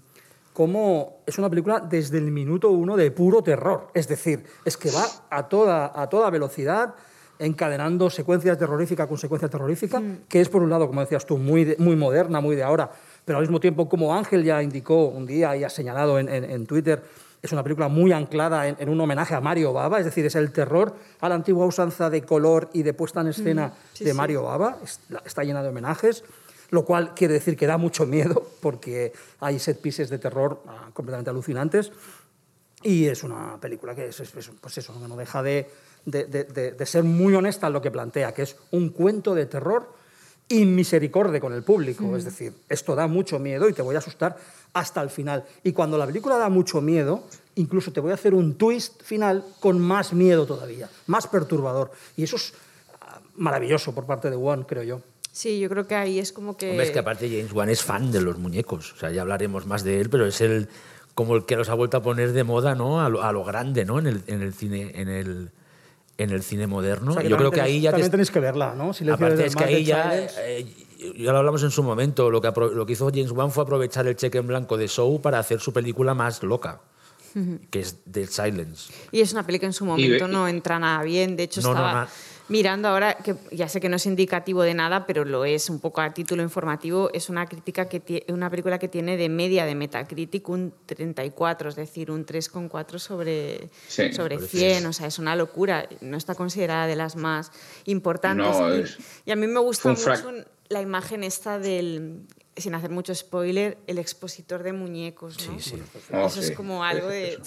cómo es una película desde el minuto uno de puro terror. Es decir, es que va a toda, a toda velocidad encadenando secuencias terrorífica con secuencia terrorífica, que es por un lado, como decías tú, muy, de- muy moderna, muy de ahora, pero al mismo tiempo, como Ángel ya indicó un día y ha señalado en, en- en Twitter, es una película muy anclada en, en un homenaje a Mario Bava, es decir, es el terror a la antigua usanza de color y de puesta en escena
sí,
de
sí.
Mario Bava, es- la- está llena de homenajes, lo cual quiere decir que da mucho miedo, porque hay set pieces de terror ah, completamente alucinantes. Y es una película que es, es- es- pues eso, no deja de, de- de- de- de ser muy honesta en lo que plantea, que es un cuento de terror inmisericorde con el público. Es decir, esto da mucho miedo y te voy a asustar hasta el final. Y cuando la película da mucho miedo, incluso te voy a hacer un twist final con más miedo todavía, más perturbador. Y eso es ah, maravilloso por parte de One, creo yo.
Sí, yo creo que ahí es como que...
Hombre, es que aparte James Wan es fan de los muñecos. O sea, ya hablaremos más de él, pero es el como el que los ha vuelto a poner de moda, ¿no? A lo, a lo grande, ¿no? En el, en el cine, en el, en el cine moderno.
O sea, que
Yo creo que ahí ya te-
También tenéis que verla, ¿no? Silencio
Aparte es que ahí ya, eh, ya lo hablamos en su momento, lo que, lo que hizo James Wan fue aprovechar el cheque en blanco de Show para hacer su película más loca, que es Dead Silence.
Y es una peli que en su momento no entra nada bien. De hecho,
No,
estaba mirando ahora, que ya sé que no es indicativo de nada, pero lo es un poco a título informativo. Es una crítica que una película que tiene de media de Metacritic un 34, es decir, un 3,4 sobre,
Sí,
sobre
sobre
100. O sea, es una locura. No está considerada de las más importantes.
No,
y,
es-
y a mí me gusta mucho la imagen esta del sin hacer mucho spoiler, el expositor de muñecos, ¿no?
Sí, sí.
Oh,
Eso es
sí.
como algo de,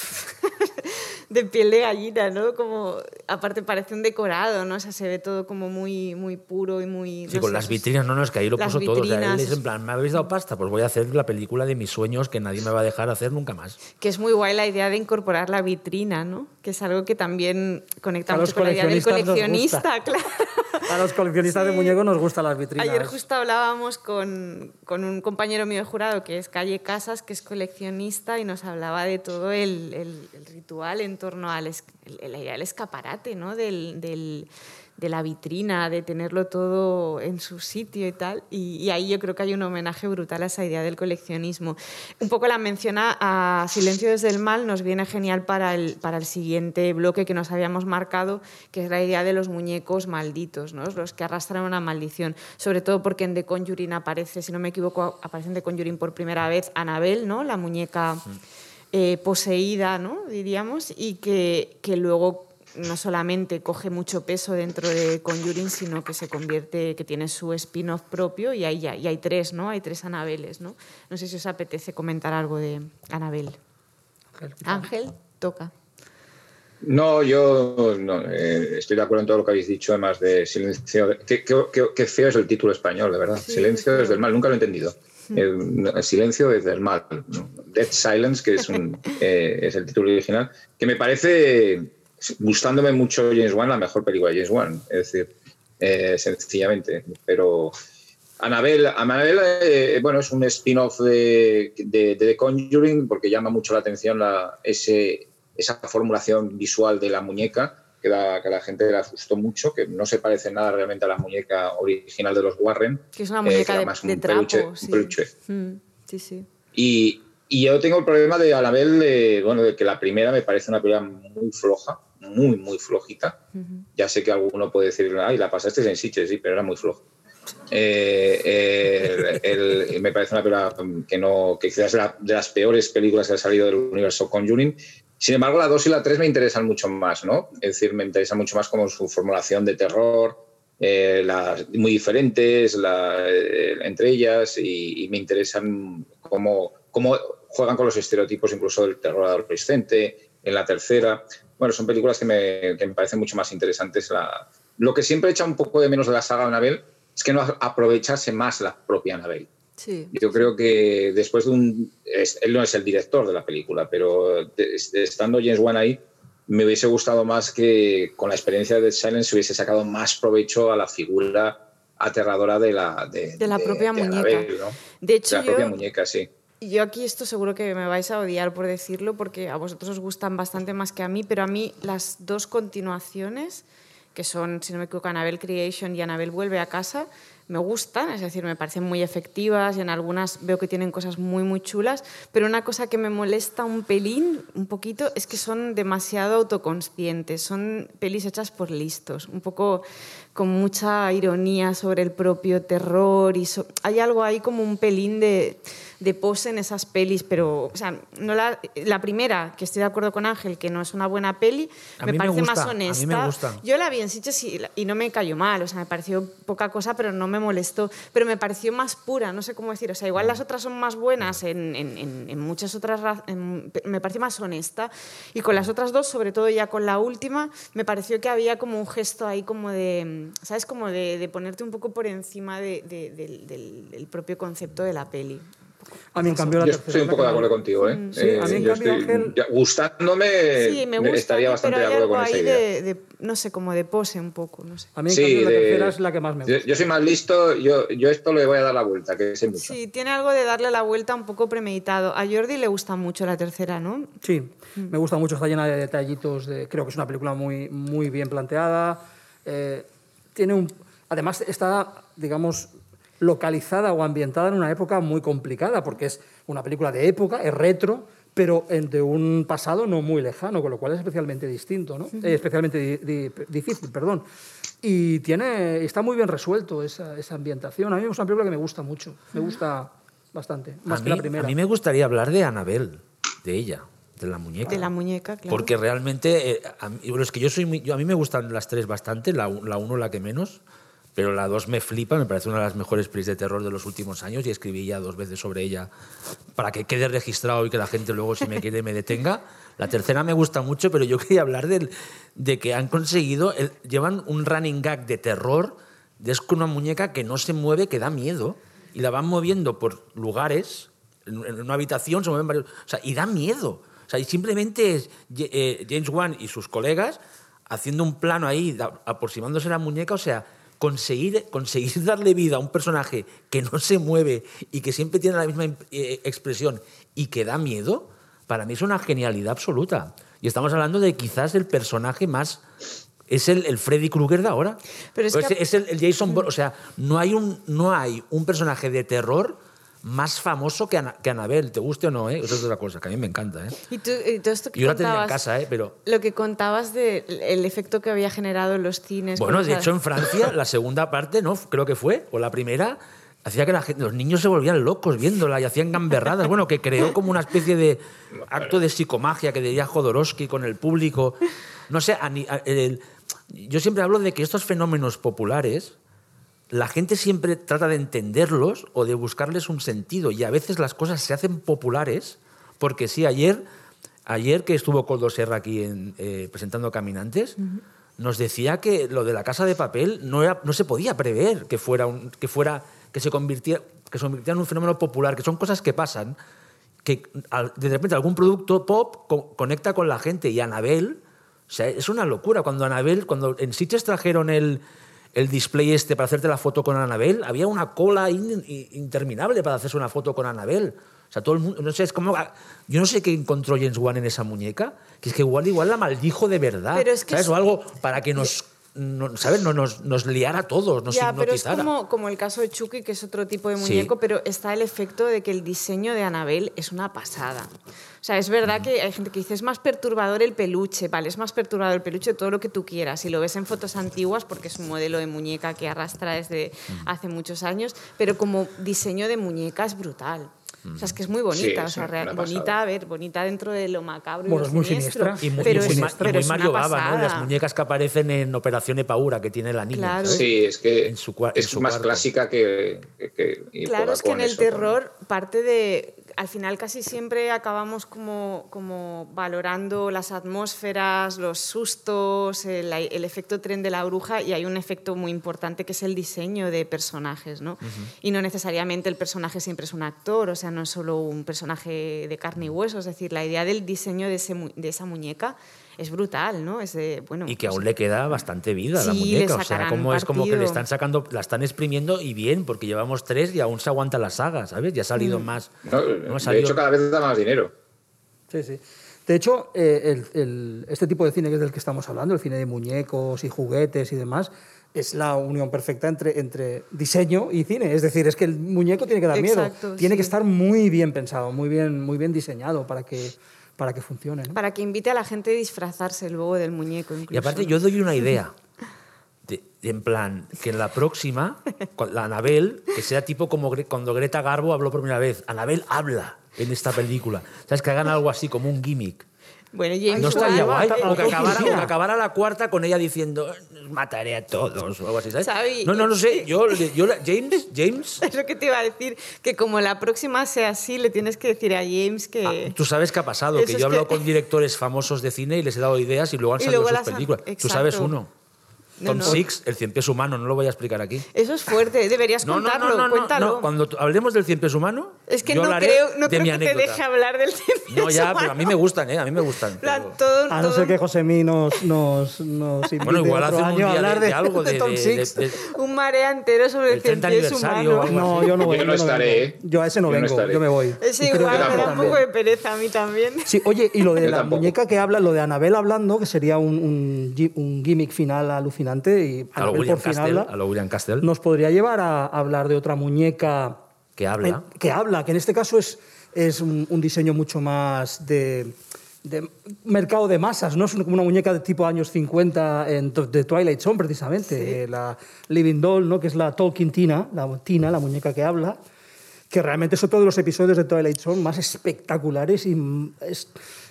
[LAUGHS] de piel de gallina, ¿no? Como, aparte parece un decorado, ¿no? O sea, se ve todo como muy, muy puro y muy...
Sí,
no
con
sé,
las
es-
vitrinas, no, no, es que ahí lo puso todo. O sea, él es en plan, ¿me habéis dado pasta? Pues voy a hacer la película de mis sueños que nadie me va a dejar hacer nunca más.
Que es muy guay la idea de incorporar la vitrina, ¿no? Que es algo que también conecta
A los
mucho con la idea del coleccionista, [LAUGHS] claro.
A los coleccionistas de muñecos nos gustan las vitrinas.
Ayer justo hablábamos con, con un compañero mío de jurado que es Calle Casas, que es coleccionista, y nos hablaba de todo el, el- el ritual en torno a la idea del escaparate, ¿no? Del, del- de la vitrina, de tenerlo todo en su sitio y tal. Y, y ahí yo creo que hay un homenaje brutal a esa idea del coleccionismo. Un poco la menciona a Silencio desde el mal, nos viene genial para el, para el siguiente bloque que nos habíamos marcado, que es la idea de los muñecos malditos, ¿no? los que arrastran una maldición. Sobre todo porque en The Conjuring aparece, si no me equivoco, aparece en The Conjuring por primera vez Annabelle, ¿no? la muñeca eh, poseída, ¿no? diríamos, y que, que luego no solamente coge mucho peso dentro de Conjuring, sino que se convierte, que tiene su spin-off propio y hay, ya- y hay tres, ¿no? Hay tres Anabeles, ¿no? No sé si os apetece comentar algo de Anabel.
Ángel,
toca.
No, yo no, eh, estoy de acuerdo en todo lo que habéis dicho, además de Silencio. Qué, qué- feo es el título español, de verdad.
Sí,
Silencio desde el mal, nunca lo he entendido. Eh, no, silencio desde el mal. Dead Silence, que es, un, [LAUGHS] eh, es el título original, que me parece, gustándome mucho James Wan, la mejor película de James Wan. Es decir, eh, sencillamente. Pero Annabelle, Annabelle, eh, bueno, es un spin-off de, de- de The Conjuring porque llama mucho la atención la, ese, esa formulación visual de la muñeca que, la, que a la gente le asustó mucho, que no se parece nada realmente a la muñeca original de los Warren.
Que es una
eh,
muñeca
era
de, de
un
trapo.
peluche,
sí.
peluche.
Mm, sí, sí.
Y, y yo tengo el problema de Annabelle, de, bueno, de que la primera me parece una película muy floja, muy, muy flojita. Ya sé que alguno puede decir, ay, la pasaste en Sitges, sí, pero era muy floja. Eh, eh, el- el- me parece una película que, no, que quizás es la- de las peores películas que ha salido del universo Conjuring. Sin embargo, la 2 y la 3 me interesan mucho más, ¿no? Es decir, me interesa mucho más como su formulación de terror, eh, las, muy diferentes la- entre ellas y, y me interesan cómo, cómo juegan con los estereotipos incluso del terror adolescente en la tercera. Bueno, son películas que me, que me parecen mucho más interesantes. La, lo que siempre echa un poco de menos de la saga Annabelle es que no aprovechase más la propia Annabelle.
Sí.
Yo creo que después de un... es- él no es el director de la película, pero de- de- estando James Wan ahí, me hubiese gustado más que con la experiencia de Silence se hubiese sacado más provecho a la figura aterradora de la, de,
De la propia muñeca.
Annabelle, ¿no?
De hecho,
de la propia
yo-
muñeca, sí.
Yo aquí esto seguro que me vais a odiar por decirlo, porque a vosotros os gustan bastante más que a mí, pero a mí las dos continuaciones, que son, si no me equivoco, Anabel Creation y Anabel Vuelve a casa, me gustan, es decir, me parecen muy efectivas y en algunas veo que tienen cosas muy, muy chulas, pero una cosa que me molesta un pelín, un poquito, es que son demasiado autoconscientes, son pelis hechas por listos, un poco con mucha ironía sobre el propio terror y so- hay algo ahí como un pelín de, de pose en esas pelis, pero o sea, no la, la primera, que estoy de acuerdo con Ángel, que no es una buena peli,
A
me
mí me
parece
gusta,
más
a mí me
honesta.
gusta.
Yo la vi en Sitges y, y no me cayó mal, o sea, me pareció poca cosa, pero no me molestó. Pero me pareció más pura, no sé cómo decir. O sea, igual las otras son más buenas en, en- en- en muchas otras. me pareció más honesta. Y con las otras dos, sobre todo ya con la última, me pareció que había como un gesto ahí como de. ¿Sabes? Como de, de ponerte un poco por encima de- de- del, del- del propio concepto de la peli.
A mí, en cambio, la
Yo
tercera
estoy un
es la
poco
que
de acuerdo contigo, ¿eh?
Sí, a mí, en
yo
cambio, Ángel-
ya, gustándome,
Sí, me gusta.
estaría bastante
pero
de
hay
acuerdo
algo
con esa
ahí
idea.
de, de, no sé, como de pose un poco, no sé.
A mí, en
Sí,
cambio, la
de-
tercera es la que más me
Yo,
gusta.
yo soy más listo, yo, yo esto le voy a dar la vuelta, que sé mucho.
Sí, tiene algo de darle la vuelta un poco premeditado. A Jordi le gusta mucho la tercera, ¿no?
Sí,
Mm.
me gusta mucho, está llena de detallitos. De, creo que es una película muy, muy bien planteada. eh, tiene un, además, está, digamos, localizada o ambientada en una época muy complicada, porque es una película de época, es retro, pero en- de un pasado no muy lejano, con lo cual es especialmente distinto, ¿no? Eh, especialmente di- di- difícil, perdón. Y tiene, está muy bien resuelto esa, esa ambientación. A mí es una película que me gusta mucho, me gusta bastante, más
a,
que
mí,
la primera.
a mí me gustaría hablar de Anabel, de ella, de la muñeca.
De la muñeca, claro.
Porque realmente, eh, a, mí, bueno, es que yo soy muy- yo, a mí me gustan las tres bastante, la, la uno la que menos, pero la dos me flipa, me parece una de las mejores pelis de terror de los últimos años y escribí ya dos veces sobre ella para que quede registrado y que la gente luego si me quiere me detenga. [LAUGHS] La tercera me gusta mucho, pero yo quería hablar del- de que han conseguido, el- llevan un running gag de terror, es con una muñeca que no se mueve, que da miedo, y la van moviendo por lugares, en, en una habitación se mueven varios, o sea, y da miedo. O sea, y simplemente es eh, James Wan y sus colegas haciendo un plano ahí, aproximándose a la muñeca, o sea, conseguir, conseguir [LAUGHS] darle vida a un personaje que no se mueve y que siempre tiene la misma eh, expresión y que da miedo, para mí es una genialidad absoluta. Y estamos hablando de quizás el personaje más... Es el, el Freddy Krueger de ahora.
Pero es
O
que-
es el, el Jason Bourne. O sea, no hay, un, no hay un personaje de terror más famoso que, Ana- que Annabelle, te guste o no, ¿eh? Eso es otra cosa, que a mí me encanta. ¿eh?
Y, tú, y todo esto que
Yo la tendría en casa, ¿eh? Pero...
Lo que contabas del el efecto que había generado en los cines.
Bueno, de hecho en Francia la segunda parte, ¿no? Creo que fue, o la primera, hacía que la gente- los niños se volvían locos viéndola y hacían gamberradas. Bueno, que creó como una especie de acto de psicomagia que diría Jodorowsky con el público. No sé, a a- el- yo siempre hablo de que estos fenómenos populares, la gente siempre trata de entenderlos o de buscarles un sentido y a veces las cosas se hacen populares porque sí, ayer, ayer que estuvo Coldo Serra aquí en, eh, presentando Caminantes, nos decía que lo de la casa de papel no, era, no se podía prever que fuera, un, que, fuera que, se convirtiera, que se convirtiera en un fenómeno popular, que son cosas que pasan, que de repente algún producto pop co- conecta con la gente y Anabel, o sea, es una locura. Cuando Anabel, cuando en Sitges trajeron el, el display este para hacerte la foto con Anabel, había una cola in- in- interminable para hacerse una foto con Anabel. O sea, todo el mundo, no sé, es como, yo no sé qué encontró James Wan en esa muñeca, que es que igual, igual la maldijo de verdad,
Pero es que
¿sabes?
es-
O algo para que nos no- ¿sabes? No, nos, nos liara a todos, nos
ya, pero es
hipnotizara.
como, como el caso de Chucky, que es otro tipo de
Sí.
muñeco, pero está el efecto de que el diseño de Anabel es una pasada. O sea, es verdad que hay gente que dice es más perturbador el peluche, vale, es más perturbador el peluche, todo lo que tú quieras. Y lo ves en fotos antiguas porque es un modelo de muñeca que arrastra desde hace muchos años, pero como diseño de muñeca es brutal. O sea, es que es muy bonita,
Sí,
o sea, real- bonita, a ver, bonita dentro de lo macabro y
Bueno,
lo
es muy
siniestro,
siniestra.
Y muy,
pero
y muy
es, pero
muy Mario Bava, ¿no? Las muñecas que aparecen en Operación Epaura que tiene la niña.
Sí, es que
En su en
es
su
más
cuarto.
clásica que, que- que- y
Claro, es que en el
eso,
terror parte de... Al final casi siempre acabamos como, como valorando las atmósferas, los sustos, el, el efecto tren de la bruja y hay un efecto muy importante que es el diseño de personajes, ¿no? Y no necesariamente el personaje siempre es un actor, o sea, no es solo un personaje de carne y hueso, es decir, la idea del diseño de, ese de esa muñeca es brutal, ¿no? Es de, bueno,
Y que
pues,
aún le queda bastante vida a la muñeca. O sea, como es como que le están sacando, la están exprimiendo y bien, porque llevamos tres y aún se aguanta la saga, ¿sabes? Ya ha salido
Mm.
más.
No,
no ha
de
salido-
hecho, cada vez da más dinero.
Sí, sí. De hecho, eh, el- el- este tipo de cine que es del que estamos hablando, el cine de muñecos y juguetes y demás, es la unión perfecta entre, entre diseño y cine. Es decir, es que el muñeco tiene que dar miedo.
Exacto,
Tiene
sí.
que estar muy bien pensado, muy bien, muy bien diseñado para que, para que funcione. ¿no?
para que invite a la gente a disfrazarse luego del muñeco. Incluso,
Y aparte, yo doy una idea. De- de- en plan, que en la próxima, con la Anabel, que sea tipo como Gre- cuando Greta Garbo habló por primera vez. Anabel habla en esta película. ¿Sabes? Que hagan algo así, como un gimmick.
Bueno, James
¿No estaría guay? O que, acabara, o que acabara la cuarta con ella diciendo, "Os mataré a todos, o algo así, ¿sabes?
Xavi,
No, no, no sé. Yo, yo, James, James, [LAUGHS]
Es lo que te iba a decir, que como la próxima sea así, le tienes que decir a James que...
Ah, tú sabes qué ha pasado,
Eso
que yo he hablado
que-
con directores famosos de cine y les he dado ideas y luego han salido
luego
sus películas. Tú sabes uno. Tom
no.
Six, el cien pies humano, no lo voy a explicar aquí.
Eso es fuerte, deberías
No, no,
contarlo,
no, no, no,
cuéntalo.
no. Cuando hablemos del cien pies humano,
es que
yo
no
hablaré
creo, no
de
creo
mi
que te
anécdota.
deje hablar del
No, ya, pero a mí me gustan, ¿eh? A mí me gustan. pero-
todo,
A no
todo
ser que Josemí nos, nos, nos invite
Bueno, igual hace un
año
día
hablar de,
de algo de,
de Tom Six.
de- de-
un marea entero sobre el
El 30
cien pies humano.
No, yo no voy.
Yo no estaré,
vengo.
¿eh?
Yo a ese no vengo, yo me voy.
Es igual, me da un poco de pereza a mí también.
Sí, oye, y lo de la muñeca que habla, lo de Anabel hablando, que sería un, un, gi- un gimmick final alucinante, y
a lo
Annabelle
William
por fin
Castle,
habla,
a lo William Castle,
nos podría llevar a hablar de otra muñeca
que habla.
eh, que habla, que en este caso es, es un, un diseño mucho más de, de mercado de masas, no es como una muñeca de tipo años 50 en, de Twilight Zone, precisamente, eh, la Living Doll, ¿no? que es la Tolkien Tina, la Tina, la muñeca que habla, que realmente es otro de los episodios de Twilight Zone más espectaculares y mm, es-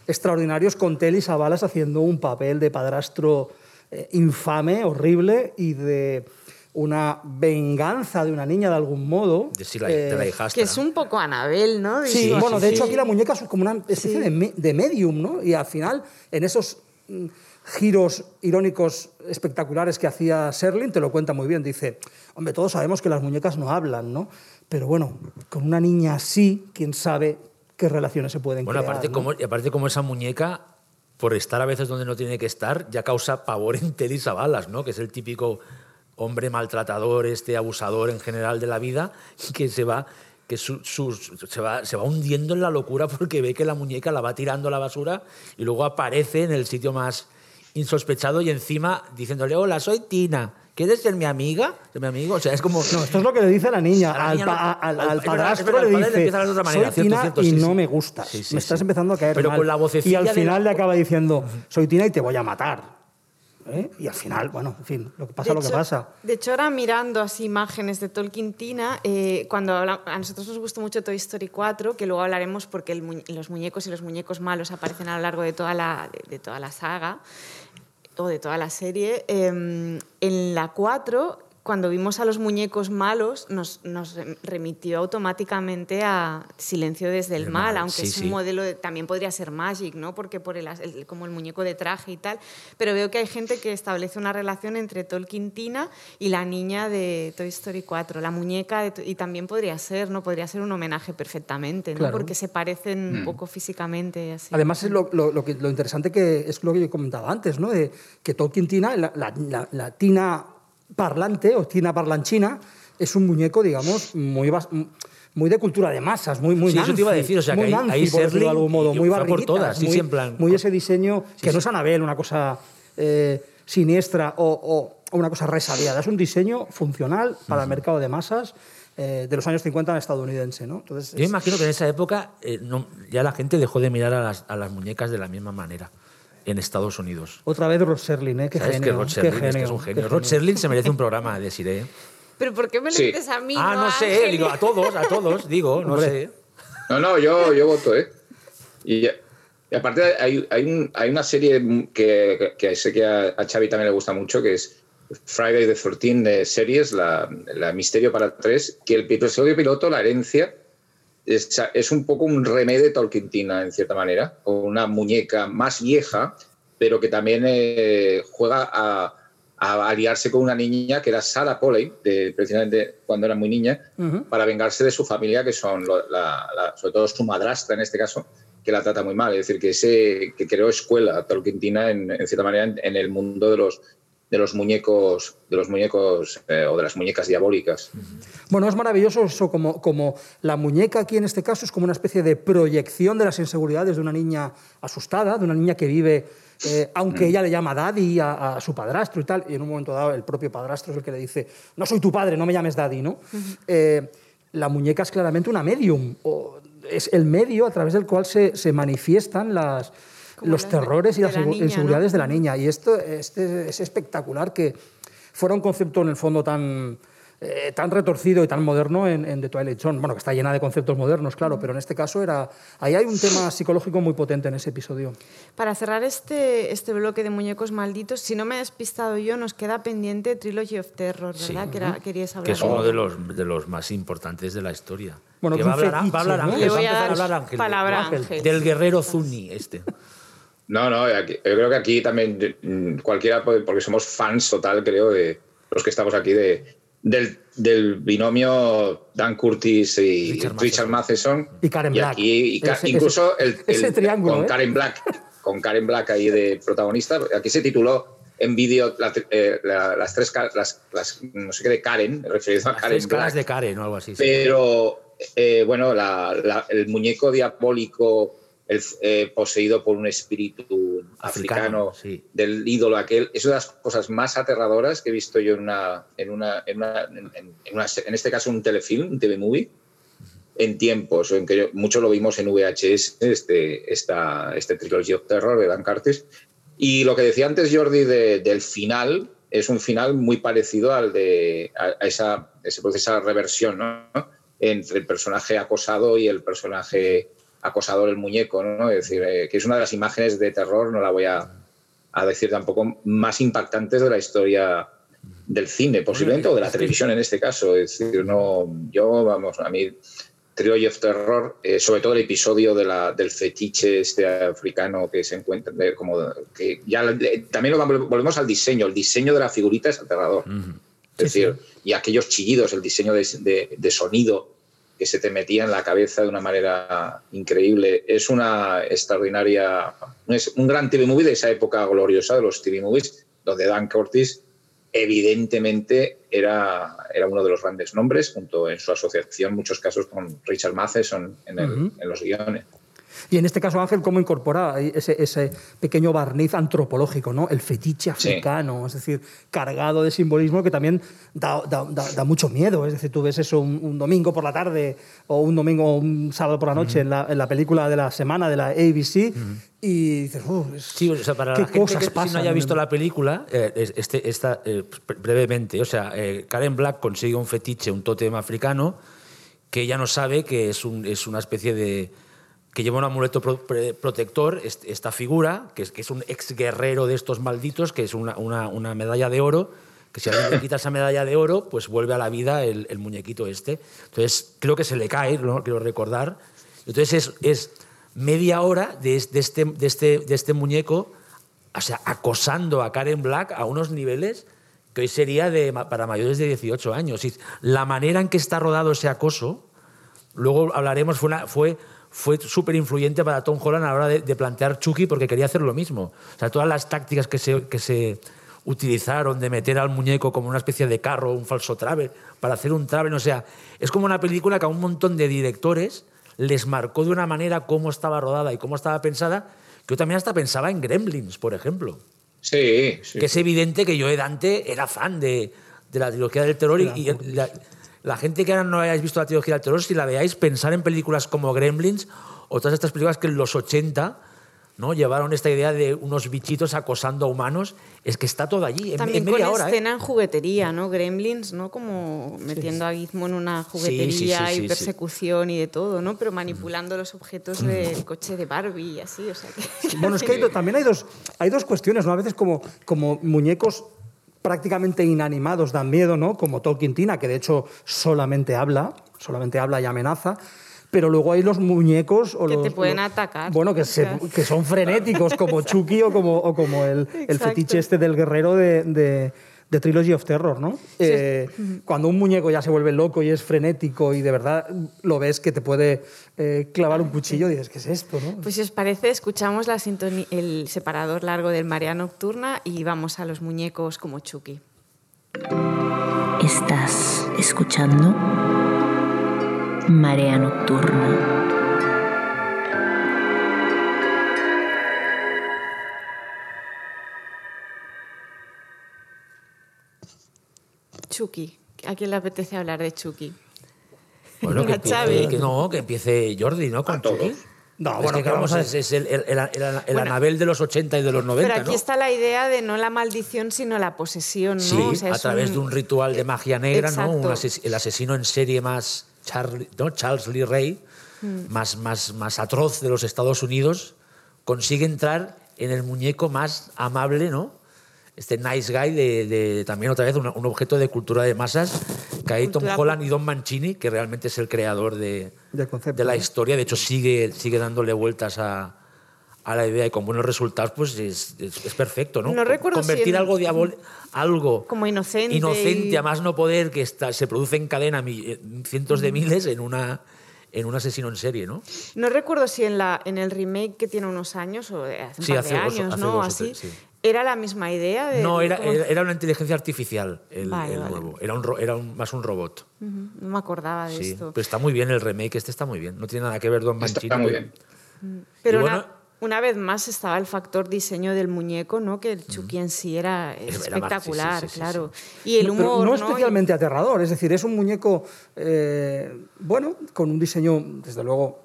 extraordinarios con Telly Savalas haciendo un papel de padrastro eh, infame, horrible y de una venganza de una niña de algún modo.
de, sí, la, de la
Eh,
hijastra.
Que es un poco Anabel, ¿no?
Sí, bueno,
sí,
de
sí.
hecho aquí la muñeca es como una especie de, me- de medium, ¿no? Y al final, en esos mm, giros irónicos espectaculares que hacía Serling, te lo cuenta muy bien. Dice, hombre, todos sabemos que las muñecas no hablan, ¿no? Pero bueno, con una niña así, quién sabe qué relaciones se pueden
Bueno,
crear.
aparte,
¿no?
como, y aparte como esa muñeca, por estar a veces donde no tiene que estar, ya causa pavor en Savalas, ¿no? Que es el típico hombre maltratador, este abusador en general de la vida, que se va que se, va, se va hundiendo en la locura porque ve que la muñeca la va tirando a la basura y luego aparece en el sitio más insospechado y encima diciéndole, hola, soy Tina, ¿quieres ser mi amiga? ¿Ser mi amigo? O sea, es como...
No, esto es lo que le dice a la niña.
La
al,
niña
pa- al-
al-
al padrastro
verdad, al
le
padre le
dice,
de otra manera,
soy
cierto,
Tina
cierto,
y
sí,
no
sí.
me gustas.
Sí, sí,
me estás
sí.
empezando a caer
Pero
mal.
con la
y
vocecilla
al
de
final
la-
le acaba diciendo, soy Tina y te voy a matar. ¿Eh? Y al final, bueno, en fin, lo que pasa
De
lo que
hecho-
pasa.
De hecho, ahora mirando así imágenes de Tolkien Tina, eh, cuando habla- a nosotros nos gustó mucho Toy Story 4, que luego hablaremos porque el los muñecos y los muñecos malos aparecen a lo largo de toda la, de, de toda la saga o de toda la serie. eh, en la 4, cuando vimos a los muñecos malos, nos, nos rem- remitió automáticamente a Silencio desde el,
El
mal,
mal,
aunque
sí,
es
sí.
un modelo de- también podría ser Magic, ¿no? Porque por el, as- el- como el muñeco de traje y tal. Pero veo que hay gente que establece una relación entre Tolkien Tina y la niña de Toy Story 4, la muñeca de y también podría ser, ¿no? Podría ser un homenaje perfectamente, ¿no?
Claro.
Porque se parecen un poco físicamente así.
Además, es lo, lo- lo que- lo interesante que es lo que yo comentaba antes, ¿no? De que Tolkien Tina, la, la- la- la Tina parlante o Tina parlanchina, es un muñeco, digamos, muy, muy de cultura de masas, muy, muy
Sí, eso te iba a
Nancy,
decir, o sea,
muy
que ahí-
Nancy,
ahí
por de algún modo, muy
por todas,
muy,
sí, en plan-
muy ese diseño, que no es Anabel, una cosa... eh, siniestra o, o una cosa resabiada. Es un diseño funcional para el mercado de masas eh, de los años 50 en estadounidense. ¿no? Entonces,
Yo
es-
imagino que en esa época eh, no- ya la gente dejó de mirar a las, a las muñecas de la misma manera en Estados Unidos.
Otra vez Rod Serling, ¿eh? Qué
¿Sabes
genio.
que Rod
qué
Serling es, que
genio,
es un
qué
genio? Rod Serling se merece un programa de Siré.
Pero ¿por qué me lo
Sí.
dices a mí?
Ah, no
a
sé,
Ángel?
digo, a todos, a todos, digo, no
Hombre.
sé.
No, no, yo, yo voto, ¿eh? Y, y aparte hay, hay, un- hay una serie que, que sé que a, a Xavi también le gusta mucho, que es Friday the 13 de series, la, la Misterio para tres, que el episodio piloto, La herencia, es, es un poco un remedio de Tolkientina, en cierta manera, con una muñeca más vieja, pero que también eh, juega a, a aliarse con una niña que era Sarah Polley, de, precisamente cuando era muy niña, para vengarse de su familia, que son la- la- sobre todo su madrastra en este caso, que la trata muy mal. Es decir, que, ese, que creó escuela Tolkientina en, en cierta manera en, en el mundo de los, de los muñecos, de los muñecos eh, o de las muñecas diabólicas.
Bueno, es maravilloso eso, como, como la muñeca aquí en este caso es como una especie de proyección de las inseguridades de una niña asustada, de una niña que vive, eh, aunque ella le llama daddy a, a su padrastro y tal, y en un momento dado el propio padrastro es el que le dice, no soy tu padre, no me llames daddy, ¿no? Eh, la muñeca es claramente una medium, o es el medio a través del cual se, se manifiestan las, los
las de-
terrores y las
la niña,
inseguridades
¿no?
de la niña. Y esto este, es espectacular que fuera un concepto en el fondo tan, eh, tan retorcido y tan moderno en, en The Twilight Zone. Bueno, que está llena de conceptos modernos, claro, pero en este caso era. Ahí hay un tema psicológico muy potente en ese episodio.
Para cerrar este, este bloque de muñecos malditos, si no me he despistado yo, nos queda pendiente Trilogy of Terror, ¿verdad? Que era- queríais hablar
Que es uno de los, de los más importantes de la historia.
Bueno,
que va a hablar, va a hablar
fetiche, ¿no?
Ángel, va a empezar a hablar Ángel.
palabra.
Ángel.
Del guerrero Zuni, este.
No, no, aquí- yo creo que aquí también mm, cualquiera, puede- porque somos fans total, creo, de los que estamos aquí, de, del, del binomio Dan Curtis y
Richard
Richard, Matheson.
Y Karen Black.
aquí- y
Ese-
incluso
ese-
el,
ese triángulo,
con
¿eh?
Karen Black, con Karen Black ahí de protagonista. Aquí se tituló en vídeo la- eh, la- las tres, las, las- no sé qué de Karen, referido a
Las
Karen
tres caras
Black.
de Karen o algo así. sí.
Pero eh, bueno, la- el muñeco diabólico el, eh, poseído por un espíritu
Africano,
africano,
sí.
del ídolo aquel, es una de las cosas más aterradoras que he visto yo en una, en una, en, una- en- en- una en este caso un telefilm, un TV movie, en tiempos en que yo- mucho lo vimos en VHS, este, esta, este Trilogy of Terror de Dan Curtis. Y lo que decía antes Jordi de- del final, es un final muy parecido al de a, a esa, ese proceso de reversión ¿no? entre el personaje acosado y el personaje acosador, el muñeco. ¿no? Es decir, eh, que es una de las imágenes de terror, no la voy a, a decir tampoco, más impactantes de la historia del cine, posiblemente, o de la televisión en este caso. Es decir, no, yo, vamos, a mí, Trilogy of Terror, eh, sobre todo el episodio de la, del fetiche este africano que se encuentra, de- como que ya eh, también lo volvemos al diseño, el diseño de la figurita es aterrador. Es decir, y aquellos chillidos, el diseño de, de- de sonido que se te metía en la cabeza de una manera increíble. Es una extraordinaria, es un gran TV movie de esa época gloriosa de los TV movies, donde Dan Curtis evidentemente era, era uno de los grandes nombres, junto en su asociación, en muchos casos con Richard Matheson en, el-
Ujú.
en los guiones.
Y en este caso, Ángel, ¿cómo incorpora ese, ese pequeño barniz antropológico, ¿no? el fetiche africano, es decir, cargado de simbolismo que también da, da- da- da mucho miedo? Es decir, tú ves eso un, un domingo por la tarde o un domingo o un sábado por la noche en, la, en la película de la semana de la ABC y dices, "Uh, es-
Sí, o sea, para
qué
la gente
cosas
que si
pasan.
no haya visto la película, eh, es- este, esta, eh, brevemente, o sea, eh, Karen Black consigue un fetiche, un tótem africano, que ella no sabe que es, un- es una especie de... que lleva un amuleto pro- pre- protector, est- esta figura, que es, que es un ex guerrero de estos malditos, que es una, una- una medalla de oro, que si alguien le quita esa medalla de oro, pues vuelve a la vida el, el muñequito este. Entonces, creo que se le cae, ¿no? quiero recordar. Entonces, es, es media hora de, de este, de, este, de este muñeco o sea, acosando a Karen Black a unos niveles que hoy sería de, para mayores de 18 años. Y la manera en que está rodado ese acoso, luego hablaremos, fue, una- fue, fue súper influyente para Tom Holland a la hora de, de plantear Chucky porque quería hacer lo mismo. O sea, todas las tácticas que se, que se utilizaron de meter al muñeco como una especie de carro, un falso travel, para hacer un travel, o sea, es como una película que a un montón de directores les marcó de una manera cómo estaba rodada y cómo estaba pensada, que yo también hasta pensaba en Gremlins, por ejemplo.
Sí, sí.
que es evidente que Joe Dante era fan de, de la trilogía del terror y, y la, la gente que ahora no hayáis visto la trilogía del terror, si la veáis, pensar en películas como Gremlins o todas estas películas que en los 80 ¿no? llevaron esta idea de unos bichitos acosando a humanos, es que está todo allí, en,
También
en media
con
hora. ¿eh?
escena en juguetería, ¿no? Gremlins, ¿no? Como metiendo a Gizmo en una juguetería
sí, sí, sí,
y persecución y de todo, ¿no? Pero manipulando los objetos del coche de Barbie y así, o sea que...
Bueno, es que hay do- también hay dos, hay dos cuestiones, ¿no? A veces como, como muñecos prácticamente inanimados dan miedo, ¿no? Como Tolkien Tina, que de hecho solamente habla, solamente habla y amenaza. Pero luego hay los muñecos o
Que te
los-
pueden
los-
atacar.
Bueno, que, se- son frenéticos, como Chucky o como, o como el, el fetiche este del guerrero de, de- de Trilogy of Terror, ¿no? Eh, cuando un muñeco ya se vuelve loco y es frenético y de verdad lo ves que te puede eh, clavar un cuchillo, dices, ¿qué es esto? ¿no?
Pues si os parece, escuchamos la el separador largo del Marea Nocturna y vamos a los muñecos como Chucky.
Estás escuchando Marea Nocturna.
Chucky. ¿A quién le apetece hablar de Chucky?
Bueno, [LAUGHS] que empiece, que no, que empiece Jordi, ¿no? Con. Chucky.
No,
Es
bueno,
que, vamos,
a-
es, es el, el, el- el-
Bueno.
Anabel de los 80 y de los 90,
Pero aquí
¿no?
está la idea de no la maldición, sino la posesión, ¿no?
Sí,
O sea,
a través de un ritual de magia negra, ¿no?
Exacto.
Un ases- el asesino en serie más Charlie- ¿no? Charles Lee Ray,
Mm.
más, más, más atroz de los Estados Unidos, consigue entrar en el muñeco más amable, ¿no? Este nice guy de, de- también otra vez un, un objeto de cultura de masas, que hay Tom Holland y Don Mancini, que realmente es el creador de,
Del concepto,
de la
¿no?
historia. De hecho, sigue, sigue dándole vueltas a, a la idea y con buenos resultados, pues es, es- es perfecto, ¿no?
No recuerdo si
Convertir
en-
algo diabólico, algo
Como inocente
inocente
y-
a más no poder que está, se produce en cadena mi- eh, cientos
Mm.
de miles en una en un asesino en serie, ¿no?
No recuerdo si en, la, en el remake que tiene unos años, o hace un
Sí,
par
hace
de años,
hace
¿no?
dos o
Así,
tres, sí.
¿Era la misma idea? De,
No, era, era era una inteligencia artificial el,
Vale,
el
vale.
nuevo. Era, un, era un- más un robot.
No me acordaba de
Sí.
esto.
Pero está muy bien el remake, este está muy bien. No tiene nada que ver Don Mancini.
Está muy bien.
Pero
y
una,
bueno-
una vez más estaba el factor diseño del muñeco, ¿no? Que el Chucky en sí era espectacular,
sí, sí, sí, sí,
claro. Y el
pero
humor,
no
¿no?
especialmente aterrador, es decir, es un muñeco, eh, bueno, con un diseño, desde luego,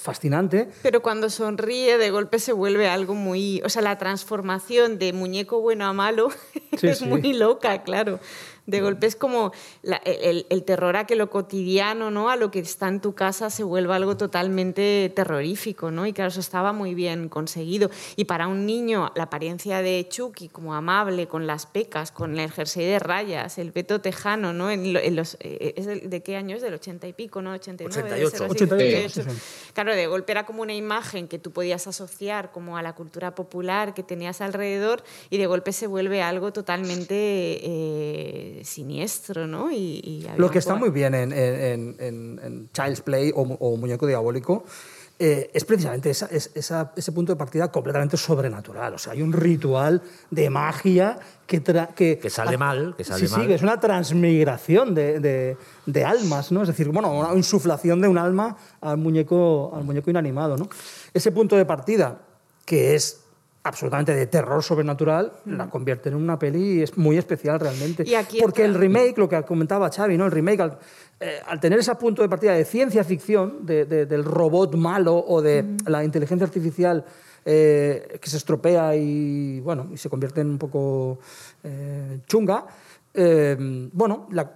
fascinante.
Pero cuando sonríe, de golpe se vuelve algo muy. O sea, la transformación de muñeco bueno a malo
Sí, [LAUGHS]
es
sí.
muy loca, claro. De golpe es como la- el, el terror a que lo cotidiano, ¿no? A lo que está en tu casa se vuelva algo totalmente terrorífico, ¿no? Y claro, eso estaba muy bien conseguido. Y para un niño, la apariencia de Chucky como amable, con las pecas, con el jersey de rayas, el peto tejano, ¿no? En en los, eh, ¿es del- ¿De qué año es? Del 80 y pico, ¿no? 89. debe ser
88.
así,
88,
88. Claro, de golpe era como una imagen que tú podías asociar como a la cultura popular que tenías alrededor y de golpe se vuelve algo totalmente eh, siniestro, ¿no? Y, y había
Lo que está muy bien en, en- en- en Child's Play o, o Muñeco Diabólico eh, es precisamente esa- es- esa- ese punto de partida completamente sobrenatural. O sea, hay un ritual de magia que... tra- que,
Que sale mal, que sale
sí,
mal.
Sí, que es una transmigración de, de- de almas, ¿no? Es decir, bueno, una insuflación de un alma al muñeco, al muñeco inanimado, ¿no? Ese punto de partida, que es absolutamente de terror sobrenatural, la convierte en una peli es muy especial realmente.
Y aquí
Porque el remake, lo que comentaba Xavi, ¿no? El remake, al, eh, al tener ese punto de partida de ciencia ficción, de- de- del robot malo o de la inteligencia artificial eh, que se estropea y, bueno, y se convierte en un poco eh, chunga, eh, bueno, la,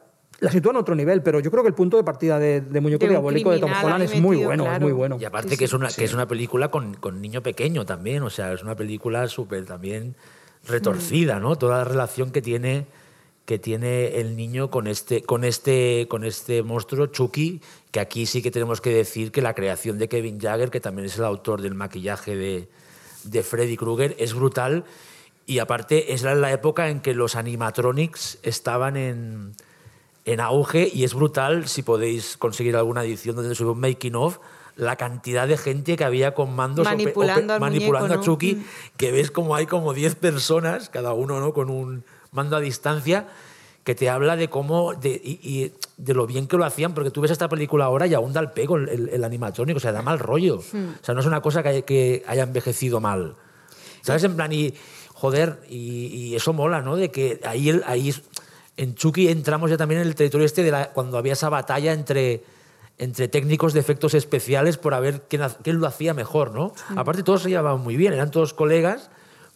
la sitúa en otro nivel, pero yo creo que el punto de partida de, de Muñeco
De
Diabólico de Tom Holland es muy
metido,
bueno, es
claro.
muy bueno.
Y aparte
Sí,
que, es
sí.
una, que es una película con, con niño pequeño también, o sea, es una película súper también retorcida, ¿no? Toda la relación que tiene, que tiene el niño con este, con, este, con este monstruo, Chucky, que aquí sí que tenemos que decir que la creación de Kevin Jagger, que también es el autor del maquillaje de, de Freddy Krueger, es brutal. Y aparte es la, la época en que los animatronics estaban en, en auge y es brutal, si podéis conseguir alguna edición donde sube un making of, la cantidad de gente que había con mandos
Manipulando
manipulando
muñeco,
a
¿no?
Chucky,
Mm.
que ves como hay como 10 personas, cada uno ¿no? con un mando a distancia, que te habla de cómo, de, y, y de lo bien que lo hacían, porque tú ves esta película ahora y aún da el pego el, el, el animatrónico, o sea, da mal rollo.
Hmm.
O sea, no es una cosa que, haya- que haya envejecido mal. ¿Sabes? En plan, y joder, y, y eso mola, ¿no? De que ahí, ahí en Chucky entramos ya también en el territorio este de la, cuando había esa batalla entre, entre técnicos de efectos especiales por a ver quién, lo hacía mejor, ¿no? Aparte todos se llevaban muy bien, eran todos colegas,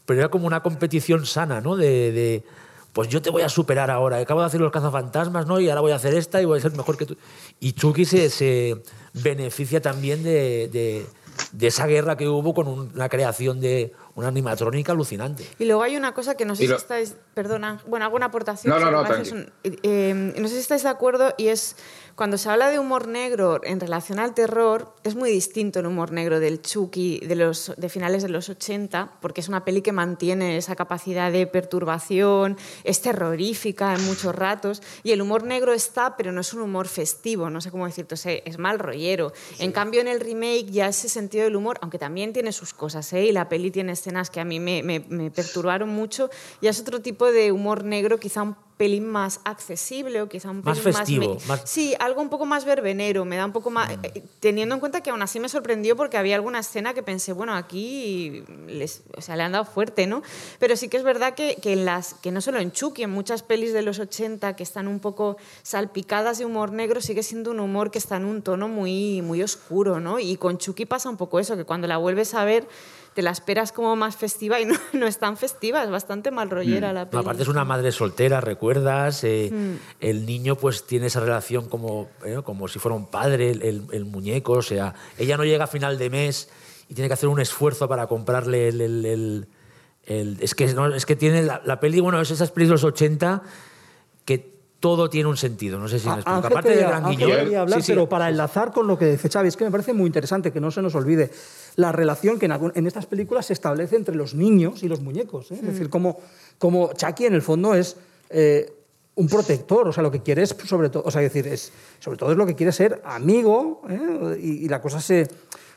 pero era como una competición sana, ¿no? De, de, pues yo te voy a superar ahora, acabo de hacer los cazafantasmas, ¿no? Y ahora voy a hacer esta y voy a ser mejor que tú. Y Chucky se, se beneficia también de, de- de esa guerra que hubo con un- una creación de una animatrónica alucinante.
Y luego hay una cosa que no sé
Y
si
lo-
estáis, perdona, bueno, hago una aportación.
No, no, no,
un- eh, no sé si estáis de acuerdo y es cuando se habla de humor negro en relación al terror, es muy distinto el humor negro del Chucky de, los, de finales de los 80, porque es una peli que mantiene esa capacidad de perturbación, es terrorífica en muchos ratos, y el humor negro está, pero no es un humor festivo, no sé cómo decirte, o sea, es mal rollero. En cambio, en el remake ya ese sentido del humor, aunque también tiene sus cosas, ¿eh? y la peli tiene escenas que a mí me, me- me perturbaron mucho, ya es otro tipo de humor negro, quizá un pelín más accesible o quizá un
Más
pelín
festivo,
me-
más-
Sí, algo un poco más verbenero, me da un poco más... eh, Teniendo en cuenta que aún así me sorprendió porque había alguna escena que pensé, bueno, aquí les, o sea, le han dado fuerte, ¿no? Pero sí que es verdad que, que, en las, que no solo en Chucky, en muchas pelis de los 80 que están un poco salpicadas de humor negro, sigue siendo un humor que está en un tono muy, muy oscuro, ¿no? Y con Chucky pasa un poco eso, que cuando la vuelves a ver te la esperas como más festiva y [LAUGHS] no, no es tan festiva, es bastante mal rollera la
No,
peli.
aparte es una madre soltera, recuerdas. Eh,
Mm.
El niño pues tiene esa relación como, eh, como si fuera un padre, el, el- el muñeco. O sea, ella no llega a final de mes y tiene que hacer un esfuerzo para comprarle el... el- el- el- es, que, no, es que tiene la, la peli, bueno, es esas pelis de los 80 que todo tiene un sentido. No sé si me
Ah,
explico.
Ángel
Aparte de
quería-
Gran Guiñol,
hablar,
sí, sí.
pero para enlazar con lo que dice Xavi, es que me parece muy interesante que no se nos olvide la relación que en, algún- en estas películas se establece entre los niños y los muñecos. ¿eh? Es decir, como, como Chucky en el fondo es eh, un protector, o sea, lo que quiere es sobre todo, o sea, decir, es, sobre todo es lo que quiere ser amigo ¿eh? y, y la cosa se,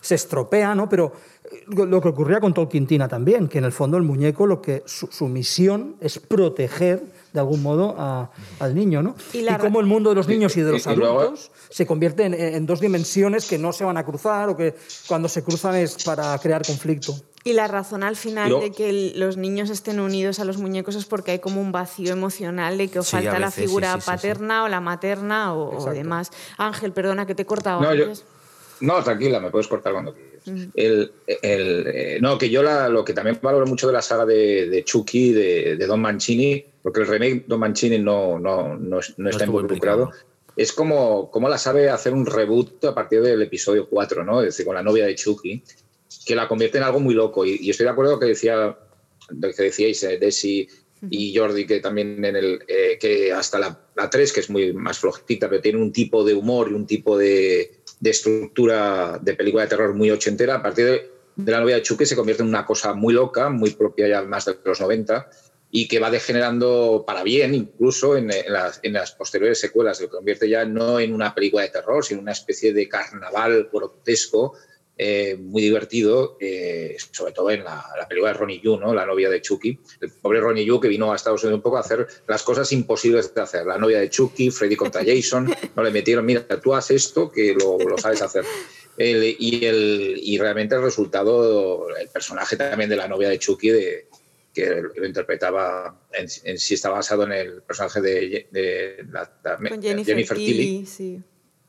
se estropea, ¿no? Pero eh, lo lo que ocurría con Tolkien Tina también, que en el fondo el muñeco lo que su, su misión es proteger de algún modo a- al niño, ¿no?
Y
Y, cómo el mundo de los niños y de los
y- y luego-
adultos se convierte en, en dos dimensiones que no se van a cruzar o que cuando se cruzan es para crear conflicto.
Y la razón al final de que los niños estén unidos a los muñecos es porque hay como un vacío emocional de que os
Sí,
falta la
veces,
figura
sí, sí, sí.
paterna o la materna o, o demás. Ángel, perdona que te he cortado
No, yo-. No, tranquila, me puedes cortar cuando quieras. El, el, eh, no, que yo la- lo que también valoro mucho de la saga de, de Chucky, de, de Don Mancini, porque el remake Don Mancini no, no, no, no está involucrado, es como, como la sabe hacer un reboot a partir del episodio 4, ¿no? Es decir, con la novia de Chucky, que la convierte en algo muy loco. Y, y estoy de acuerdo con lo que decía, que decíais, eh, Desi y Jordi, que también en el eh, que hasta la, la 3, que es muy más flojita, pero tiene un tipo de humor y un tipo de, de estructura de película de terror muy ochentera, a partir de, de la novia de Chucky se convierte en una cosa muy loca, muy propia ya más de los 90, y que va degenerando para bien incluso en, en las, en las posteriores secuelas, se convierte ya no en una película de terror, sino en una especie de carnaval grotesco eh, muy divertido, eh, sobre todo en la, la película de Ronnie Yu, ¿no? la novia de Chucky. El pobre Ronnie Yu que vino a Estados Unidos un poco a hacer las cosas imposibles de hacer. La novia de Chucky, Freddy contra Jason, [LAUGHS] no le metieron, mira, tú haz esto que lo, lo sabes hacer. El- y, el, y realmente el resultado, el personaje también de la novia de Chucky, de, que lo interpretaba, en, en sí está basado en el personaje de, de la- la-
Con Jennifer, Tilly, sí.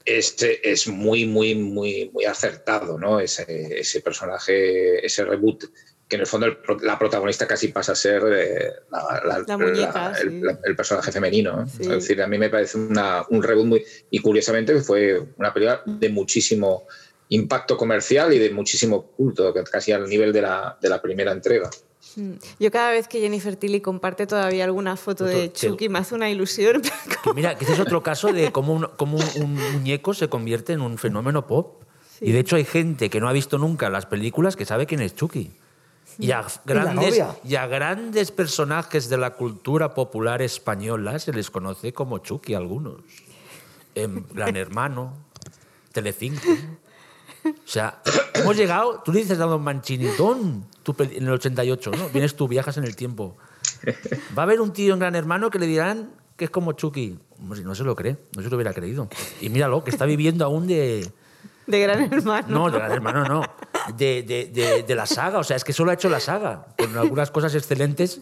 este es muy, muy, muy, muy acertado, ¿no? Ese, ese personaje, ese reboot, que en el fondo el la protagonista casi pasa a ser eh, la, la-
La muñeca,
la-
sí.
el, personaje femenino. Es decir, a mí me parece una- un reboot muy... Y curiosamente fue una película de muchísimo impacto comercial y de muchísimo culto, casi al nivel de la, de la primera entrega.
Mm. Yo cada vez que Jennifer Tilly comparte todavía alguna foto de Chucky me hace una ilusión. [LAUGHS]
Que mira, que ese es otro caso de cómo un, cómo un- un muñeco se convierte en un fenómeno pop.
Sí.
Y de hecho hay gente que no ha visto nunca las películas que sabe quién es Chucky. Y a, grandes,
novia.
y a grandes personajes de la cultura popular española se les conoce como Chucky algunos. En Gran Hermano, Telecinco. O sea, hemos llegado, tú le dices a Don Mancini, Don, tú peli- en el 88, ¿no? Vienes tú, viajas en el tiempo. [LAUGHS] Va a haber un tío en Gran Hermano que le dirán que es como Chucky. Hombre, no se lo cree, no se lo hubiera creído. Y míralo, que está viviendo aún de...
de Gran Hermano.
No, de Gran Hermano no. de, de- de- de la saga. O sea, es que solo ha hecho la saga, con algunas cosas excelentes,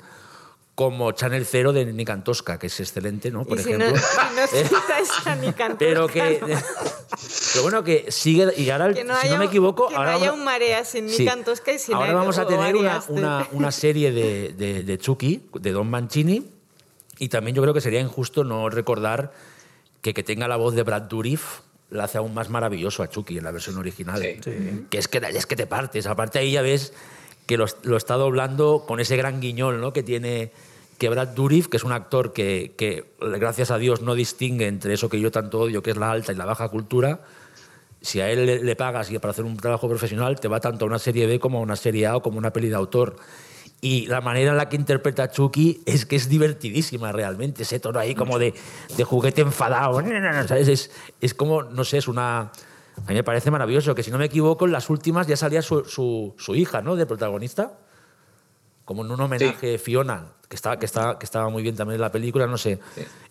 como Channel Zero de Nick Tosca, que es excelente, ¿no? Por
y si
ejemplo.
no, si no [LAUGHS] citáis a Nick Antosca,
pero que. [LAUGHS] Pero bueno, que sigue. Y ahora,
Que no
si
haya,
no me equivoco,
que
ahora.
no haya
vamos-
un marea sin Nick
Sí.
Antosca y sin
Ahora vamos a tener una, una- una serie de, de, de Chucky, de Don Mancini, y también yo creo que sería injusto no recordar que que tenga la voz de Brad Dourif la hace aún más maravilloso a Chucky en la versión original.
Sí.
Que es que, es que te partes. Aparte ahí ya ves que lo, lo está doblando con ese gran guiñol ¿no? que tiene que Brad Dourif, que es un actor que, que, gracias a Dios, no distingue entre eso que yo tanto odio, que es la alta y la baja cultura. Si a él le, le pagas y para hacer un trabajo profesional, te va tanto a una serie B como a una serie A o como una peli de autor. Y la manera en la que interpreta a Chucky es que es divertidísima realmente. Ese tono ahí como de, de juguete enfadado. ¿sabes? Es, es como, no sé, es una... A mí me parece maravilloso que, si no me equivoco, en las últimas ya salía su, su, su hija, ¿no? De protagonista. Como en un homenaje Fiona, que, está, que, está, que estaba muy bien también en la película, no sé.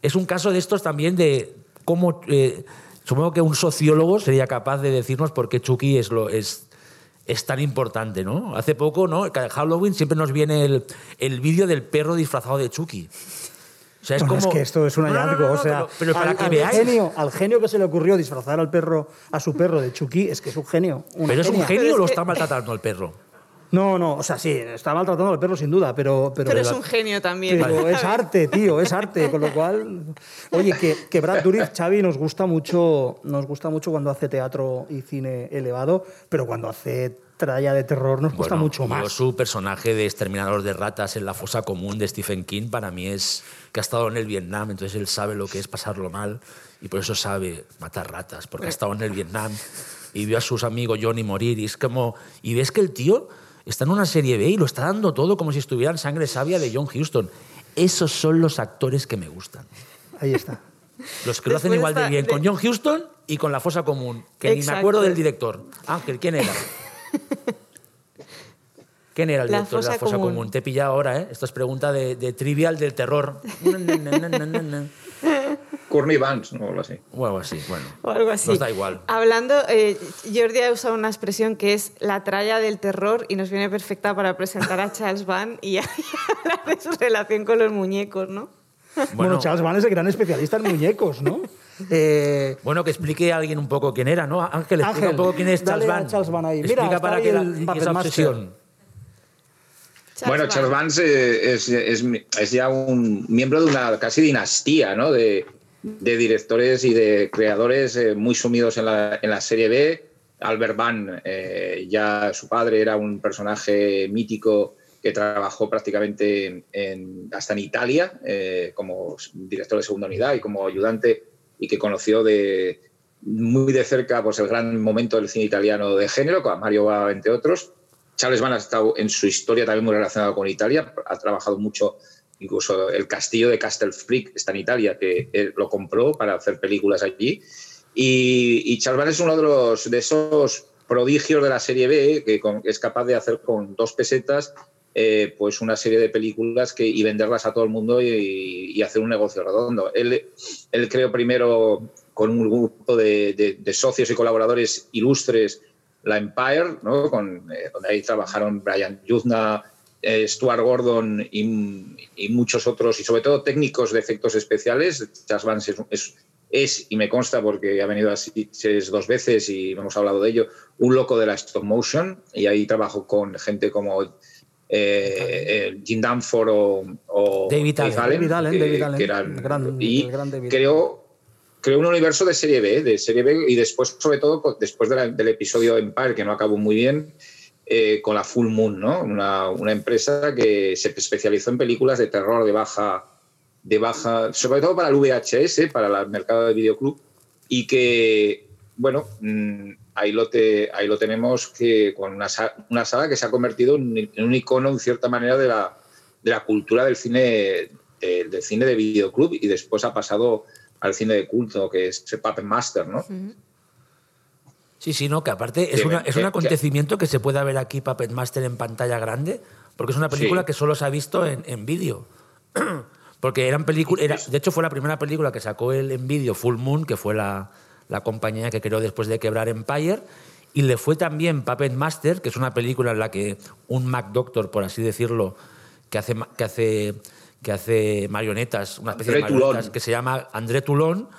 Es un caso de estos también de cómo... eh, supongo que un sociólogo sería capaz de decirnos por qué Chucky es, lo, es, es tan importante, ¿no? Hace poco, ¿no? Cada Halloween siempre nos viene el, el vídeo del perro disfrazado de Chucky. O sea, es
Bueno,
como...
es que esto es un
No, no, no,
hallazgo.
no,
o sea,
pero, pero para
al,
que
al
veáis...
genio, al genio que se le ocurrió disfrazar al perro, a su perro de Chucky, es que es un genio.
¿Pero es un genio
Pero
o
es
lo está maltratando el perro?
No, no, o sea, sí, está maltratando al perro sin duda, pero... Pero,
Pero es un genio también.
pero es arte, tío, es arte, con lo cual... Oye, que, que Brad Dourif, Xavi, nos gusta, mucho, nos gusta mucho cuando hace teatro y cine elevado, pero cuando hace tralla de terror nos gusta
Bueno,
mucho
yo
más.
su personaje de exterminador de ratas en la fosa común de Stephen King para mí es que ha estado en el Vietnam, entonces él sabe lo que es pasarlo mal y por eso sabe matar ratas, porque ha estado en el Vietnam y vio a sus amigos Johnny morir y es como y ves que el tío está en una serie B y lo está dando todo como si estuviera en sangre sabia de John Huston. Esos son los actores que me gustan.
Ahí está.
Los que lo hacen igual de bien
de-
con John Huston y con la fosa común, que ni me acuerdo del director. Ángel, ¿quién era? [LAUGHS] ¿Quién era el
La
director de la
fosa
fosa común?
común.
Te he pillado ahora, ¿eh? Esto es pregunta de, de trivial del terror. [LAUGHS]
Courtney Vance, no algo así.
O algo así, bueno.
O algo así.
Nos da igual.
Hablando, eh, Jordi ha usado una expresión que es la tralla del terror y nos viene perfecta para presentar a [LAUGHS] Charles Van y, [LAUGHS] y hablar de su relación con los muñecos, ¿no?
Bueno, Charles Van es el gran especialista en muñecos, ¿no? [LAUGHS] Eh,
Bueno, que explique a alguien un poco quién era, ¿no? Ángel, explica
Ángel,
un poco quién es Charles Van.
Charles Van ahí. Mira,
Explica
está
para qué esa obsesión.
Bueno, Charles Vance es, es, es ya un miembro de una casi dinastía, ¿no? De, de directores y de creadores eh, muy sumidos en la, en la serie B. Albert Van, eh, ya su padre era un personaje mítico que trabajó prácticamente en- en- hasta en Italia eh, como director de segunda unidad y como ayudante y que conoció de muy de cerca pues, el gran momento del cine italiano de género, con Mario Bava, entre otros. Charles Van ha estado en su historia también muy relacionado con Italia, ha trabajado mucho, incluso el castillo de Castelflick está en Italia, que lo compró para hacer películas allí. Y, y es uno de, los, de esos prodigios de la serie B que es capaz de hacer con dos pesetas eh, pues una serie de películas que, y venderlas a todo el mundo y, y hacer un negocio redondo. Él, creó primero con un grupo de socios y colaboradores ilustres la Empire, ¿no? Con, eh, donde ahí trabajaron Brian Yuzna, eh, Stuart Gordon y, y muchos otros, y sobre todo técnicos de efectos especiales. Charles Vance es, es- es, y me consta porque ha venido a Sitges dos veces y hemos hablado de ello, un loco de la stop motion, y ahí trabajo con gente como eh, eh, Jim Danforth o, o
David Allen.
David Allen,
que-
David Allen,
que eran-
gran-
y
gran David
creó, creó un universo de serie B, de serie B y después, sobre todo, con- después de la- del episodio Empire, que no acabó muy bien, eh, con la Full Moon, ¿no? Una, empresa que se especializó en películas de terror de baja, de baja, sobre todo para el VHS, para el mercado de videoclub, y que, bueno, mm, ahí lo, te- ahí lo tenemos que con una, una saga que se ha convertido en, en un icono, en cierta manera, de la, de la cultura del cine, de- del cine de videoclub y después ha pasado al cine de culto, que es Puppet Master, ¿no?
Sí, sí, no, que aparte es, una- es un acontecimiento que se puede ver aquí Puppet Master en pantalla grande, porque es una película que solo se ha visto en, en vídeo. [CLEARS THROAT] porque eran películas, era, de hecho fue la primera película que sacó él en vídeo, Full Moon, que fue la, la compañía que creó después de quebrar Empire, Y le fue también Puppet Master, que es una película en la que un Mac Doctor, por así decirlo, que hace, que hace, que hace marionetas, una especie de
André
marionetas,
Toulon.
que se llama André Toulon,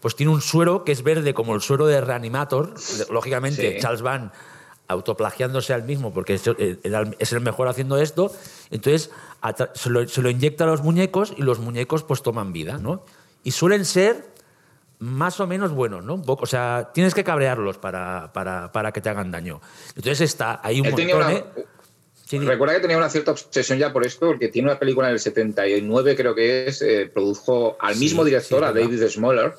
pues tiene un suero que es verde como el suero de Reanimator. Lógicamente,
Sí.
Charles Van autoplagiándose al mismo, porque es el, mejor haciendo esto, entonces se lo, se lo inyecta a los muñecos y los muñecos pues toman vida, ¿no? Y suelen ser más o menos buenos, ¿no? Un poco, o sea, tienes que cabrearlos para, para, para que te hagan daño. Entonces está ahí un
Él
montón,
tenía una-
¿eh? Sí,
Recuerda que tenía una cierta obsesión ya por esto, porque tiene una película en el 79, creo que es, eh, produjo al
Sí,
mismo director,
sí,
a. David Smoller,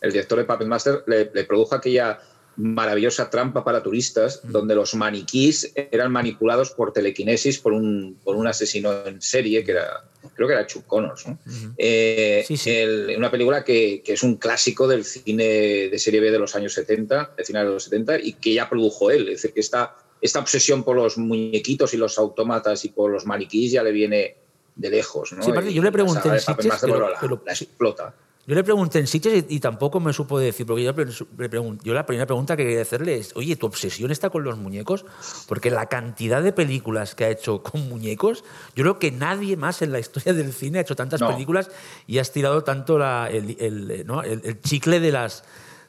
el director de Puppet Master, le, le produjo aquella maravillosa trampa para turistas, donde los maniquís eran manipulados por telequinesis por un, por un asesino en serie, que era, creo que era Chuck Connors. ¿no? Eh,
Sí, sí.
el- una película que, que es un clásico del cine de serie B de los años 70, de finales de los 70, y que ya produjo él. Es decir, que esta, esta obsesión por los muñequitos y los autómatas y por los maniquís ya le viene de lejos. ¿no?
Sí,
Y
yo le pregunté en Sitges, pero-
la-
pero-
la explota.
Yo le pregunté en sitios y, y tampoco me supo decir, porque yo, le pregun- yo la primera pregunta que quería hacerle es, oye, ¿tu obsesión está con los muñecos? Porque la cantidad de películas que ha hecho con muñecos, yo creo que nadie más en la historia del cine ha hecho tantas
No.
películas y ha estirado tanto la- el, el, ¿no? el- el chicle de las...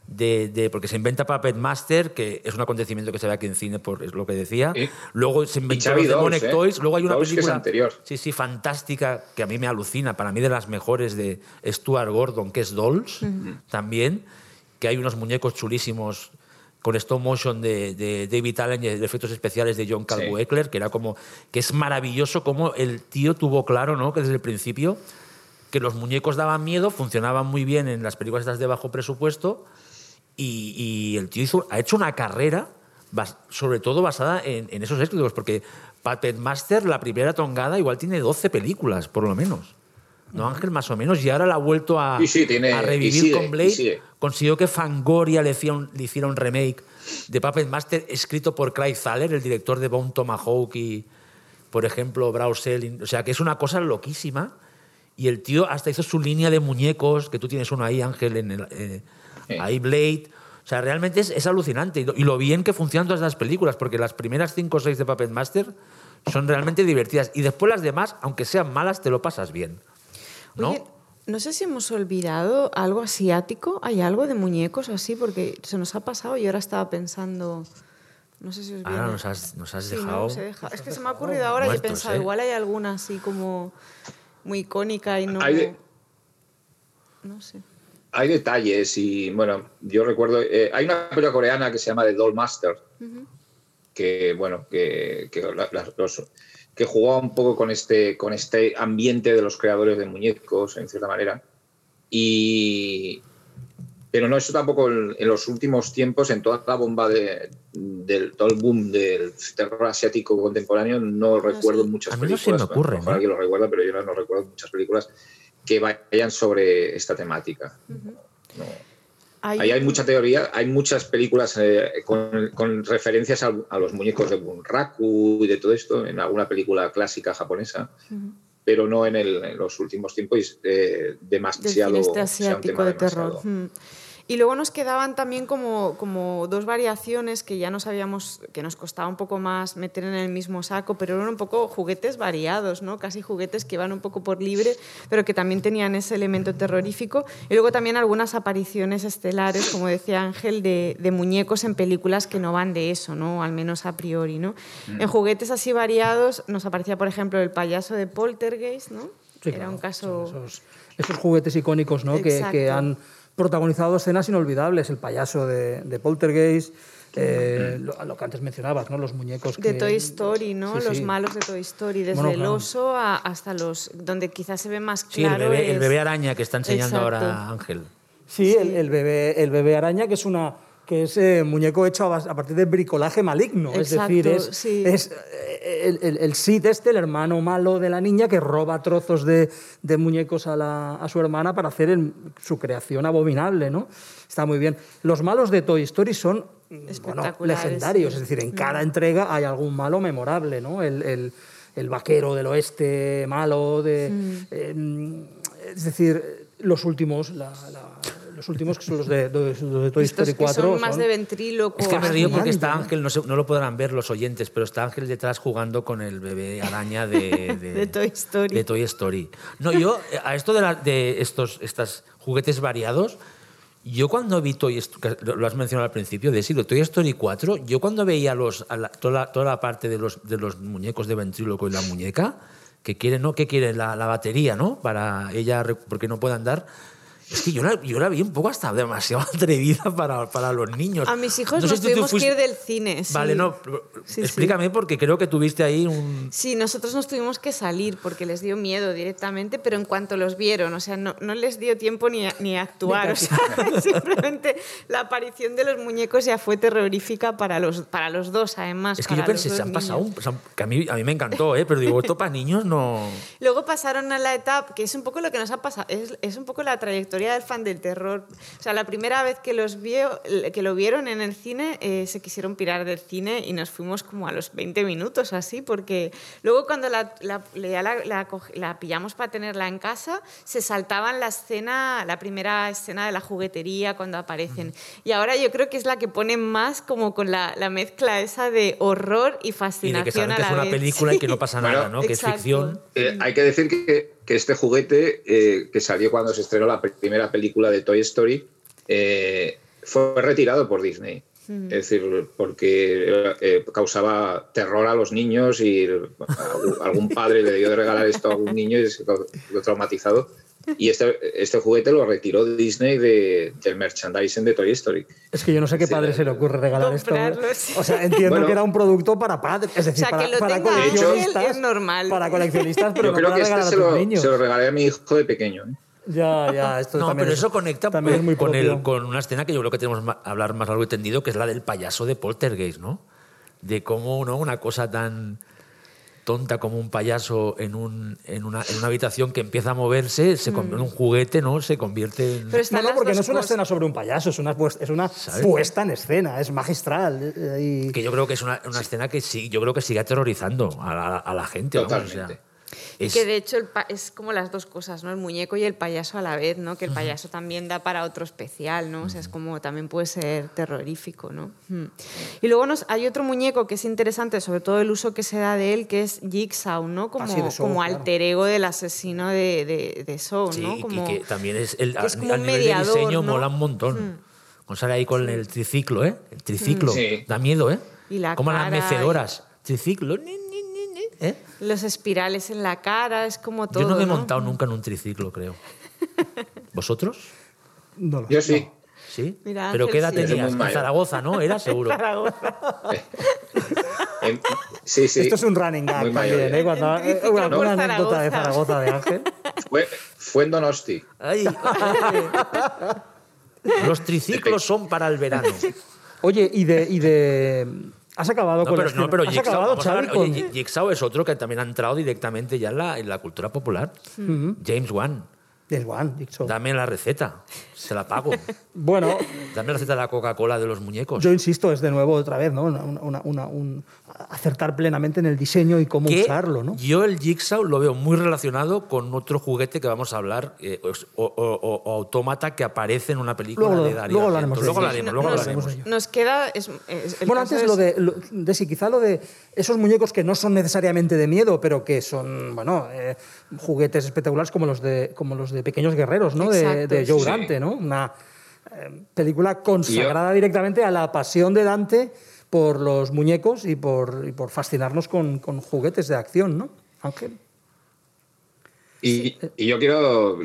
De, de- porque se inventa Puppet Master, que es un acontecimiento que se ve aquí en cine, por es lo que decía.
Sí.
Luego se inventó los Demonic
¿eh?
Toys. Luego hay una película
anterior.
Sí, sí, fantástica, que a mí me alucina, para mí de las mejores de Stuart Gordon, que es Dolls, también, que hay unos muñecos chulísimos con stop motion de, de David Allen y de efectos especiales de John Carl
Sí.
Buechler, que era como, que es maravilloso como el tío tuvo claro, ¿no? Que desde el principio que los muñecos daban miedo, funcionaban muy bien en las películas estas de bajo presupuesto y, y el tío hizo- ha hecho una carrera bas- sobre todo basada en, en esos éxitos, porque Puppet Master, la primera tongada, igual tiene 12 películas, por lo menos. ¿No, Ángel? Más o menos. Y ahora la ha vuelto a,
Sí, tiene-
a revivir
sigue,
con Blade. Consiguió que Fangoria le hiciera, un, le hiciera un remake de Puppet Master escrito por Craig Thaler, el director de Bone Tomahawk y, por ejemplo, Browsell. O sea, que es una cosa loquísima. Y el tío hasta hizo su línea de muñecos, que tú tienes uno ahí, Ángel, en el, eh,
Sí.
ahí Blade. O sea, realmente es, es alucinante. Y lo, y lo bien que funcionan todas las películas, porque las primeras cinco o seis de Puppet Master son realmente divertidas. Y después las demás, aunque sean malas, te lo pasas bien. ¿no?
Oye, no sé si hemos olvidado algo asiático. ¿Hay algo de muñecos o así? Porque se nos ha pasado y ahora estaba pensando. No sé si os.
Ahora nos has, nos has
Sí, no,
dejado.
os he dejado. Es que se me ha ocurrido ahora y he pensado,
¿eh?
igual hay alguna así como muy icónica y no.
Hay de-
No sé.
Hay detalles y, bueno, yo recuerdo, eh, hay una película coreana que se llama The Doll Master, que, bueno, que, que, la- la- los- que jugaba un poco con este, con este ambiente de los creadores de muñecos, en cierta manera. Y, pero no, eso tampoco en, en los últimos tiempos, en toda la bomba de, del todo el boom del terror asiático contemporáneo, no recuerdo
sé.
muchas
A mí no
películas.
se me ocurre,
ojalá
¿eh?
que lo recuerda, pero yo no, no recuerdo muchas películas que vayan sobre esta temática. No. Ahí hay mucha teoría, hay muchas películas eh, con, con referencias a, los muñecos de Bunraku y de todo esto, en alguna película clásica japonesa, pero no en, el- en los últimos tiempos eh, demasiado.
este asiático de terror. Mm. Y luego nos quedaban también como, como dos variaciones que ya no sabíamos, que nos costaba un poco más meter en el mismo saco, pero eran un poco juguetes variados, ¿no? Casi juguetes que iban un poco por libre, pero que también tenían ese elemento terrorífico. Y luego también algunas apariciones estelares, como decía Ángel, de, de muñecos en películas que no van de eso, ¿no? Al menos a priori, ¿no?
Mm.
En juguetes así variados nos aparecía, por ejemplo, el payaso de Poltergeist, ¿no?
Sí,
Era
claro,
un caso...
Esos, esos juguetes icónicos ¿no? que, que han protagonizado escenas inolvidables. El payaso de, de Poltergeist, eh, lo, lo que antes mencionabas, ¿no? los muñecos
de
que-
Toy Story, ¿no?
Sí,
los malos de Toy Story, desde
Bueno,
el oso a- hasta los donde quizás se ve más
Sí, el
claro.
el bebé araña que está enseñando
Exacto.
ahora Ángel.
Sí, El, el bebé, el bebé araña, que es una que es eh, muñeco hecho a, partir de bricolaje maligno.
Exacto,
es decir, es,
sí.
es, eh, el, el, el Sid este, el hermano malo de la niña, que roba trozos de, de muñecos a, la- a su hermana para hacer el- su creación abominable, ¿no? Está muy bien. Los malos de Toy Story son mm, bueno, legendarios,
sí.
es decir, en cada entrega hay algún malo memorable, ¿no? El, el- el vaquero del oeste malo, de, eh, es decir, los últimos, la- la- los últimos que son los de, los de Toy
Estos
Story
que
4.
son más de ventríloco.
Es que me río porque está Ángel, no, se- no lo podrán ver los oyentes, pero está Ángel detrás jugando con el bebé araña de, [LAUGHS]
De Toy Story.
de Toy Story. No, yo, a esto de, la- de estos estas juguetes variados, yo cuando vi Toy Story, lo has mencionado al principio, de sí, de Toy Story 4, yo cuando veía los, a la- toda, la, toda la parte de los, de los muñecos de ventríloco y la muñeca, que quieren, ¿no? Que quieren la, la batería, ¿no? Para ella, porque no puede andar. Es que yo la, yo la vi un poco hasta demasiado [LAUGHS] atrevida para, para los niños.
A mis hijos
No sé
nos
si
tuvimos
fuiste-
que ir del cine. sí.
Vale, no,
Sí, sí.
explícame porque creo que tuviste ahí un...
Sí, nosotros nos tuvimos que salir porque les dio miedo directamente, pero en cuanto los vieron, o sea, no, no les dio tiempo ni a, ni a actuar. O sea, [LAUGHS] simplemente la aparición de los muñecos ya fue terrorífica para los, para los dos, además.
Es que yo
para los
pensé, se han
niños.
pasado, que a mí, a mí me encantó, ¿eh? pero digo, esto para niños no... [LAUGHS]
Luego pasaron a la etapa, que es un poco lo que nos ha pasado, es, es un poco la trayectoria del fan del terror. O sea, la primera vez que, los vio, que lo vieron en el cine, eh, se quisieron pirar del cine y nos fuimos como a los 20 minutos así, porque luego cuando la, la- ya la- la pillamos para tenerla en casa, se saltaban la escena, la primera escena de la juguetería cuando aparecen. Y ahora yo creo que es la que pone más como con la, la mezcla esa de horror y
Y
fascinación
de que saben
a
que
la
es una
vez.
película y que no pasa nada,
Bueno,
¿no? Que es
exacto.
ficción.
Eh, hay que decir que, que este juguete, eh, que salió cuando se estrenó la primera película de Toy Story, eh, fue retirado por Disney.
Mm.
Es decir, porque eh, causaba terror a los niños y algún- padre le debió de regalar esto a algún niño y se quedó traumatizado. Y este, este juguete lo retiró Disney de- del merchandising de Toy Story.
Es que yo no sé qué
Sí,
padre se le ocurre regalar esto.
sí.
O sea, entiendo
Bueno.
que era un producto para padres, es decir,
O sea,
para,
que lo
para
tenga
coleccionistas.
Es normal.
Para coleccionistas, pero
Yo
no
creo
para
que este
regalar
se lo,
niños.
se lo regalé a mi hijo de pequeño. ¿eh?
Ya, ya, esto
No,
también
pero
es-
eso conecta
también es muy
con, el, con una escena que yo creo que tenemos que hablar más largo y tendido, que es la del payaso de Poltergeist, ¿no? De cómo ¿no? una cosa tan tonta como un payaso en, un, en, una, en una habitación que empieza a moverse, se convierte en un juguete, ¿no? Se convierte en...
Pero
No, no, porque no es una
cosas.
escena sobre un payaso, es una, puesta- es una
¿Sabes?
puesta en escena, es magistral. eh, y-
Que yo creo que es una, una escena que sí, yo creo que sigue aterrorizando a la, a la gente. vamos, o sea,
Totalmente.
Y
es-
que de hecho el pa- es como las dos cosas, ¿no? El muñeco y el payaso a la vez, ¿no? Que el payaso también da para otro especial, ¿no? O sea, es como también puede ser terrorífico, ¿no? Mm. Y luego nos, hay otro muñeco que es interesante, sobre todo el uso que se da de él, que es Jigsaw, ¿no? Como,
Ah, sí,
como
claro.
alter ego del asesino de, de, de Saw,
Sí,
¿no?
y
Como,
que también es el,
que es
a-
como
a
un
nivel
mediador,
de diseño
¿no?
mola un montón. Con sale ahí con el triciclo, ¿eh? El triciclo.
Sí.
Da miedo, ¿eh?
Y la
Como las
cara y-
mecedoras. Triciclo. ni, ni, ni, ni, ¿eh?
los espirales en la cara, es como todo,
Yo no me he
¿no?
montado nunca en un triciclo, creo. [LAUGHS] ¿Vosotros?
no lo-
Yo sí.
¿Sí?
Mira,
¿Pero qué edad
sí.
tenías? En. Zaragoza, ¿no? Era [LAUGHS] seguro. [LAUGHS]
En- sí, sí.
Esto es un running gag
Muy
también,
mayor.
¿eh? Cuando- eh, una, anécdota de
Zaragoza.
Zaragoza de Ángel.
Fue, fue en Donosti.
Ay, ay. Los triciclos son para el verano.
Oye, y de, y de. ¿Has acabado
No,
con
pero,
la
no, pero
¿Has
Jigsaw,
acabado, Xavi, con-
oye, Jigsaw es otro que también ha entrado directamente ya en la, en la cultura popular. James Wan,
del One, Jigsaw?
dame la receta, se la pago. [LAUGHS]
Bueno,
Dame la receta de la Coca-Cola de los muñecos.
yo insisto, es de nuevo otra vez, ¿no? Una- una- una- un- acertar plenamente en el diseño y cómo
que
usarlo, ¿no?
Yo el Jigsaw lo veo muy relacionado con otro juguete que vamos a hablar, eh, o, o- o- o autómata que aparece en una película
Luego
de Darío
luego hablaremos
Luego hablaremos, luego
nos,
hablaremos.
ello.
nos queda... es- es- el
Bueno, antes
es-
lo de, lo- de si quizá lo de esos muñecos que no son necesariamente de miedo, pero que son, bueno, eh, juguetes espectaculares como los de, como los de Pequeños Guerreros, ¿no? De, de Joe
sí.
Dante, ¿no? Una eh, película consagrada directamente a la pasión de Dante por los muñecos y por, y por fascinarnos con, con juguetes de acción, ¿no? Ángel.
Y, y yo quiero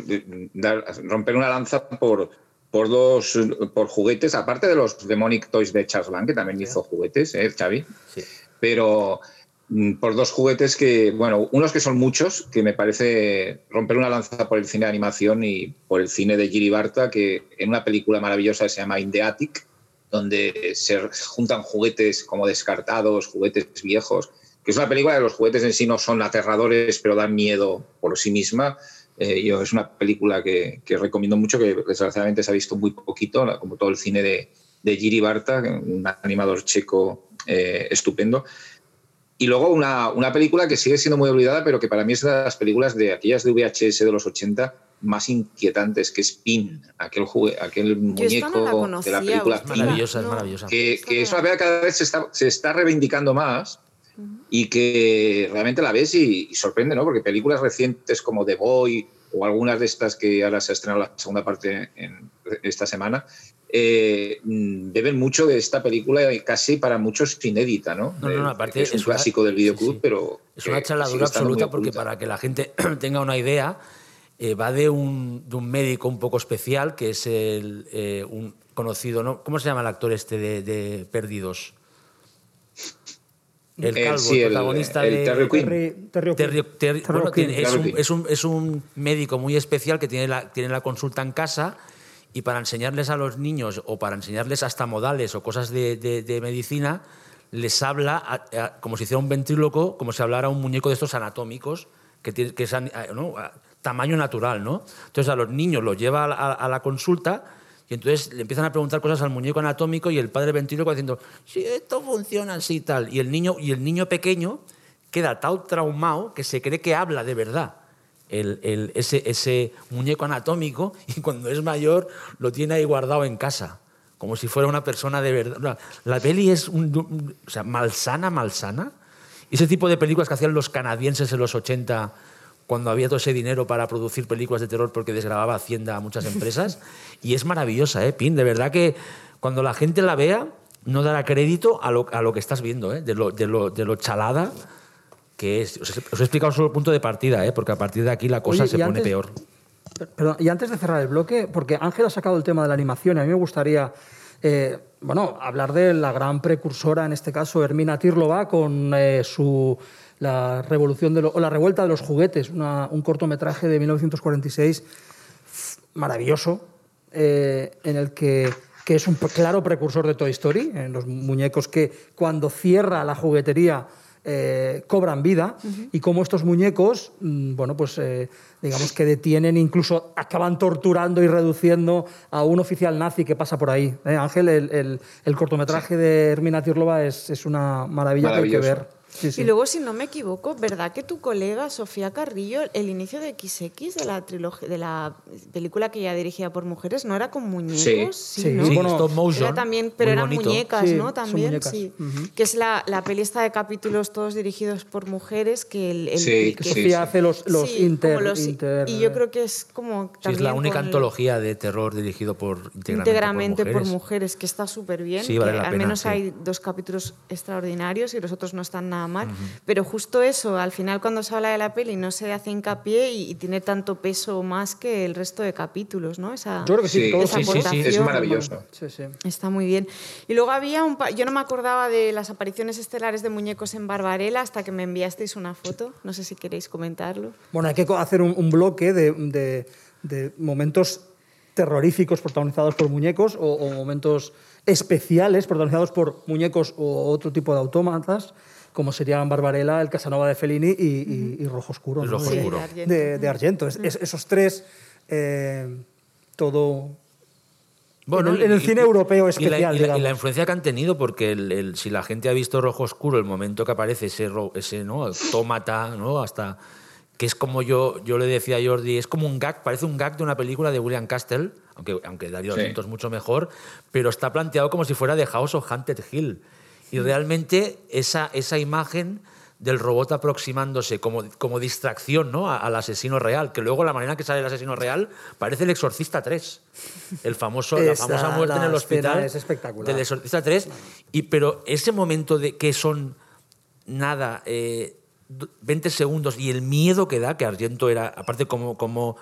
dar- romper una lanza por, por dos por juguetes, aparte de los Demonic Toys de Charles Band, que también hizo juguetes, ¿eh, Xavi?
Sí.
Pero por dos juguetes que, bueno, unos que son muchos, que me parece romper una lanza por el cine de animación y por el cine de Giri Barta, que en una película maravillosa que se llama In the Attic, donde se juntan juguetes como descartados, juguetes viejos, que es una película de los juguetes en sí no son aterradores, pero dan miedo por sí misma. Eh, yo, es una película que, recomiendo mucho, que desgraciadamente se ha visto muy poquito, como todo el cine de, de Giri Barta, un animador checo eh, estupendo. Y luego una, una, película que sigue siendo muy olvidada, pero que para mí es de las películas de aquellas de VHS de los 80 más inquietantes, que es Pin, aquel, jugue, aquel muñeco
no
de la película.
Es maravillosa, es maravillosa.
Que, que es una película que cada vez se está, se está reivindicando más y que realmente la ves y, y, sorprende, ¿no? Porque películas recientes como The Boy o algunas de estas que ahora se ha estrenado la segunda parte en esta semana, eh, beben mucho de esta película y casi para muchos inédita, ¿no?
No, no, no aparte
es un clásico del videoclub, sí, sí. pero...
Es una charladura absoluta porque para que la gente [CLEARS THROAT] tenga una idea, eh, va de un, de un, médico un poco especial que es el, eh, un conocido, ¿no? ¿Cómo se llama el actor este de, de Perdidos? El calvo,
eh, sí,
el protagonista
el, el
de
Terry Quinn.
Terry, Terry,
Terry, bueno, tiene, es, un, es, un, es, un, médico muy especial que tiene la, tiene la consulta en casa y para enseñarles a los niños o para enseñarles hasta modales o cosas de, de, medicina, les habla como si hiciera un ventríloco, como si hablara un muñeco de estos anatómicos, que, tiene, que es ¿no? tamaño natural. ¿no? Entonces a los niños los lleva a, la consulta y entonces le empiezan a preguntar cosas al muñeco anatómico y el padre ventríloco diciendo, si esto funciona así tal. Y el niño, y el niño pequeño queda tan traumado que se cree que habla de verdad. El, el, ese, ese muñeco anatómico [LAUGHS] y cuando es mayor lo tiene ahí guardado en casa, como si fuera una persona de verdad. La peli es un, un, o sea, malsana, malsana. Ese tipo de películas que hacían los canadienses en los 80 cuando había todo ese dinero para producir películas de terror porque desgrababa Hacienda a muchas empresas. [LAUGHS] y es maravillosa, ¿eh, Pin? De verdad que cuando la gente la vea, no dará crédito a lo, a lo que estás viendo, ¿eh? de, lo, de, lo, de lo chalada que es. Os he, explicado solo el punto de partida, ¿eh? porque a partir de aquí la cosa
Oye,
se pone
antes,
peor.
Perdón, y antes de cerrar el bloque, porque Ángel ha sacado el tema de la animación, y a mí me gustaría. Eh, bueno, hablar de la gran precursora, en este caso, Hermina Tirlova, con eh, su la revolución de lo, o la revuelta de los juguetes, una, un cortometraje de 1946 maravilloso, eh, en el que, que, es un claro precursor de Toy Story, en los muñecos que cuando cierra la juguetería eh, cobran vida uh -huh. y cómo estos muñecos, mmm, bueno, pues eh, digamos que detienen, incluso acaban torturando y reduciendo a un oficial nazi que pasa por ahí. ¿eh? Ángel, el, el, el, cortometraje sí. de Hermina Tirlova es, es una maravilla que hay que ver.
Sí, sí. Y luego, si no me equivoco, ¿verdad que tu colega Sofía Carrillo, el inicio de XX, de la trilogía, de la película que ya dirigía por mujeres, no era con muñecos?
Sí,
sí, ¿no?
sí bueno, stop motion.
Era también, pero eran
bonito.
muñecas, ¿no? También,
muñecas.
sí.
Uh -huh.
Que es la, la peli esta de capítulos todos dirigidos por mujeres, que el, el
sí,
que Sofía hace los, los, inter,
los,
inter,
Y yo creo que es como.
es la única antología de terror dirigido por íntegramente,
íntegramente
por, mujeres.
por, mujeres. que está súper bien.
Sí, vale
que
la
al
pena,
menos
sí.
hay dos capítulos extraordinarios y los otros no están nada mal. Uh -huh. Pero justo eso, al final cuando se habla de la peli no se hace hincapié y, y tiene tanto peso más que el resto de capítulos, ¿no? Esa,
Yo creo que sí,
sí,
todo
esa
sí, sí, sí, es maravilloso.
Sí, sí.
Está muy bien. Y luego había un... yo no me acordaba de las apariciones estelares de muñecos en Barbarella hasta que me enviasteis una foto. No sé si queréis comentarlo.
Bueno, hay que hacer un, un bloque de, de, de, momentos terroríficos protagonizados por muñecos o, o momentos especiales protagonizados por muñecos o otro tipo de autómatas como serían Barbarella, el Casanova de Fellini y, y, y Rojo Oscuro.
El
¿no?
Rojo Oscuro.
De, de, de, Argento. Es, es, esos tres, eh, todo... Bueno, en el, cine europeo especial,
y la, y, la, y la, influencia que han tenido, porque el, el, si la gente ha visto Rojo Oscuro, el momento que aparece ese, ese ¿no? autómata, ¿no? hasta que es como yo, yo le decía a Jordi, es como un gag, parece un gag de una película de William Castle, aunque, aunque Darío sí. Argento es mucho mejor, pero está planteado como si fuera de House of Haunted Hill. Y realmente esa, esa imagen del robot aproximándose como, como distracción ¿no? al asesino real, que luego la manera que sale el asesino real parece el Exorcista 3, el famoso, la famosa muerte en el hospital
es espectacular.
del Exorcista 3, y, pero ese momento de que son nada, eh, 20 segundos y el miedo que da, que Argento era, aparte como... como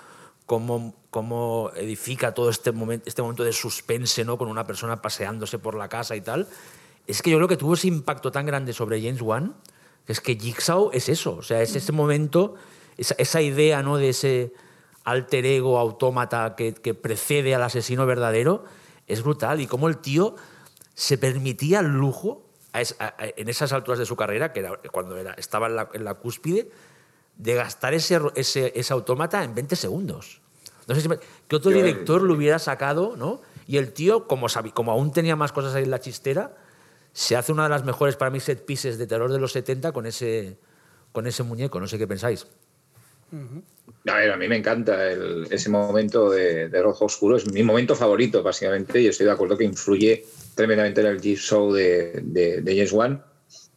cómo, cómo edifica todo este momento, este momento de suspense ¿no? con una persona paseándose por la casa y tal, es que yo creo que tuvo ese impacto tan grande sobre James Wan, que es que Jigsaw es eso, o sea, es ese momento, esa, esa idea ¿no? de ese alter ego autómata que, que, precede al asesino verdadero, es brutal. Y cómo el tío se permitía el lujo a es, a, en esas alturas de su carrera, que era cuando era, estaba en la, en la cúspide, de gastar ese, ese, ese, autómata en 20 segundos. No sé si me, ¿Qué otro director lo hubiera sacado? ¿no? Y el tío, como, como aún tenía más cosas ahí en la chistera, se hace una de las mejores para mí set pieces de terror de los 70 con ese, con ese muñeco. No sé qué pensáis.
A ver, a mí me encanta ese momento de, rojo oscuro, es mi momento favorito, básicamente, y estoy de acuerdo que influye tremendamente en el Jigsaw de, de, de James Wan.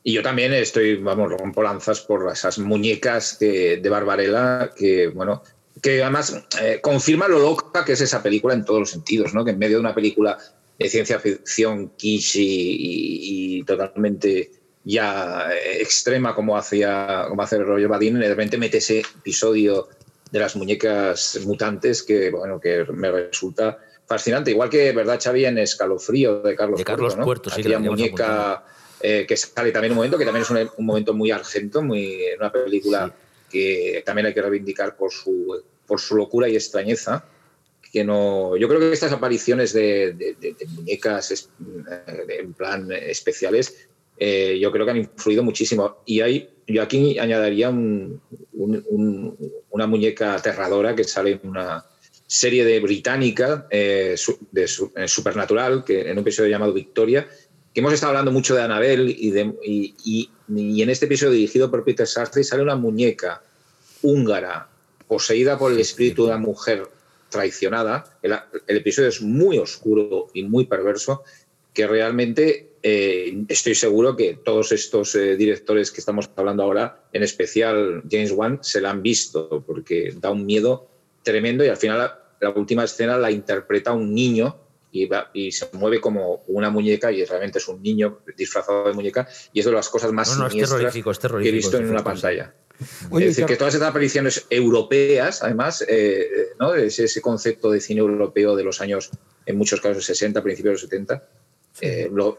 Y yo también estoy, vamos, rompo lanzas por esas muñecas de, de Barbarella que, bueno, que además eh, confirma lo loca que es esa película en todos los sentidos, ¿no? Que en medio de una película de ciencia ficción quiche y, y- y totalmente ya extrema como hacía como hace Roger Badin, de repente mete ese episodio de las muñecas mutantes que bueno que me resulta fascinante. Igual que, ¿verdad, Xavi? En Escalofrío de Carlos,
De Carlos
Puerto, ¿no?
Puerto, sí, que
Aquella
la teníamos
muñeca eh, que sale también un momento, que también es un, un momento muy argento, muy, una película que también hay que reivindicar por su, por su locura y extrañeza. Que no, yo creo que estas apariciones de, de- de- de muñecas eh, en plan especiales, eh, yo creo que han influido muchísimo. Y hay, yo aquí añadiría un- un- un- una muñeca aterradora que sale en una serie de británica eh, de eh, Supernatural, que en un episodio llamado Victoria, que hemos estado hablando mucho de Annabelle y, y, y- y en este episodio dirigido por Peter Sartre sale una muñeca húngara poseída por el espíritu de una mujer traicionada. El, el episodio es muy oscuro y muy perverso, que realmente eh, estoy seguro que todos estos eh, directores que estamos hablando ahora, en especial James Wan, se la han visto, porque da un miedo tremendo y al final la, la última escena la interpreta un niño y, va- y se mueve como una muñeca y realmente es un niño disfrazado de muñeca y es de las cosas más
No, no, es
siniestras
terrorífico, es
que he visto en una pantalla.
Oye,
es decir, que todas estas apariciones europeas, además, eh, eh, ¿no? ese, ese concepto de cine europeo de los años, en muchos casos 60, principios de los 70, eh, lo,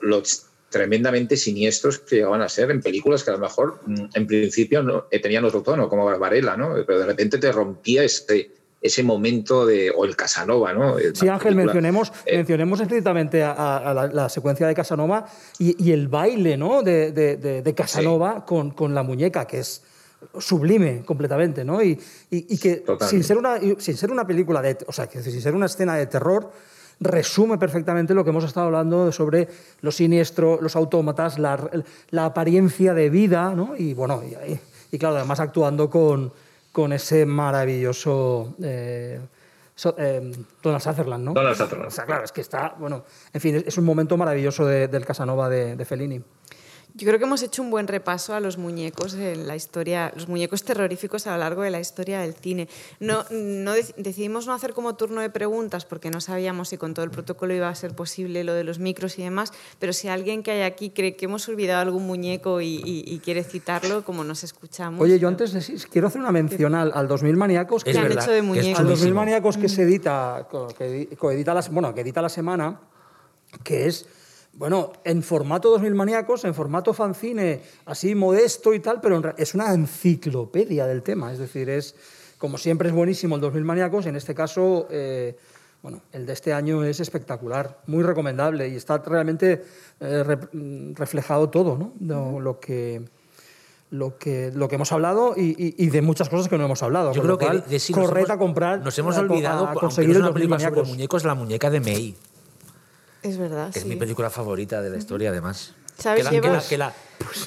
tremendamente siniestros que llegaban a ser en películas que a lo mejor mm, en principio no, eh, tenían otro tono, como Barbarella, ¿no? pero de repente te rompía ese, ese momento de. o el Casanova, ¿no?
Sí,
Una
Ángel,
película-
mencionemos,
eh,
mencionemos explícitamente a, a- la, la secuencia de Casanova y, y el baile ¿no? de, de- de- de Casanova con, con la muñeca, que es sublime completamente, ¿no? Y, y- y que
Totalmente.
sin ser, una, sin ser una película de... O sea, que sin ser una escena de terror, resume perfectamente lo que hemos estado hablando sobre lo siniestro, los autómatas, la, la apariencia de vida, ¿no? Y bueno, y, y- y claro, además actuando con, con ese maravilloso... eh, so- eh, Donald Sutherland, ¿no?
Donald Sutherland.
O sea, claro, es que está, bueno, en fin, es- es un momento maravilloso de- del Casanova de, de Fellini.
Yo creo que hemos hecho un buen repaso a los muñecos en la historia, los muñecos terroríficos a lo largo de la historia del cine. No, no dec- decidimos no hacer como turno de preguntas porque no sabíamos si con todo el protocolo iba a ser posible lo de los micros y demás, pero si alguien que hay aquí cree que hemos olvidado algún muñeco y, y- y quiere citarlo, como nos escuchamos.
Oye, yo antes de- quiero hacer una mención al, al 2000 Maníacos.
Es
que han
verdad,
hecho de
es
muñecos.
al 2000
chulísimo.
Maníacos que se edita, que bueno, que edita la semana, que es, bueno, en formato 2000 Maníacos, en formato fanzine, así modesto y tal, pero es una enciclopedia del tema. Es decir, es, como siempre es buenísimo el 2000 Maníacos, en este caso, eh, bueno, el de este año es espectacular, muy recomendable y está realmente eh, re- reflejado todo, ¿no? Lo- lo que lo que, lo que hemos hablado y, y- y de muchas cosas que no hemos hablado.
Yo creo que
cual,
de, sí hemos-
a comprar.
Nos hemos
a- a
olvidado, no
conseguir
es
el
una
2000
película sobre muñecos, la muñeca de May,
Es verdad,
que es
sí.
mi película favorita de la historia, además.
¿Sabes?
Que la, que la-
Llevas-
que la,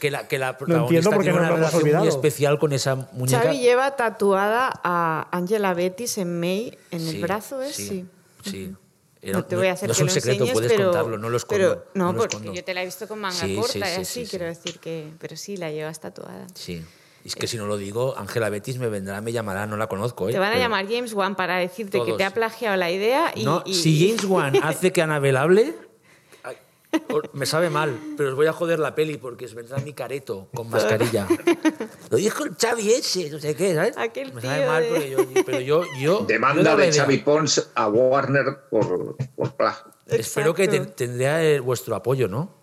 que la, que la protagonista
qué
tiene una relación muy
olvidado.
especial con esa muñeca.
Xavi lleva tatuada a Angela Bettis en May en el
Sí,
brazo, ¿es?
Sí.
Sí.
sí. Eh,
No te voy a hacer
no es
que
un
lo
secreto,
enseñes,
puedes
pero,
contarlo, no lo escondo.
Pero, no,
lo
porque
escondo.
yo te la he visto con manga
Sí,
corta
sí,
y
sí,
así,
sí, sí.
quiero decir que... Pero sí, la llevas tatuada.
Sí. Es que si no lo digo, Ángela Betis me vendrá, me llamará, no la conozco. ¿eh?
Te van a
Pero-
llamar James Wan para decirte que te ha plagiado la idea y...
No,
y-
si James Wan [LAUGHS] hace que Anabel hable, me sabe mal, pero os voy a joder la peli porque os vendrá mi careto con mascarilla. Lo dijo el Xavi ese, no sé qué, ¿sabes?
Aquel
me sabe mal,
de-
porque yo, pero yo... yo
Demanda de. Xavi Pons a Warner por, por plagio.
Espero que te- tendré eh, vuestro apoyo, ¿no?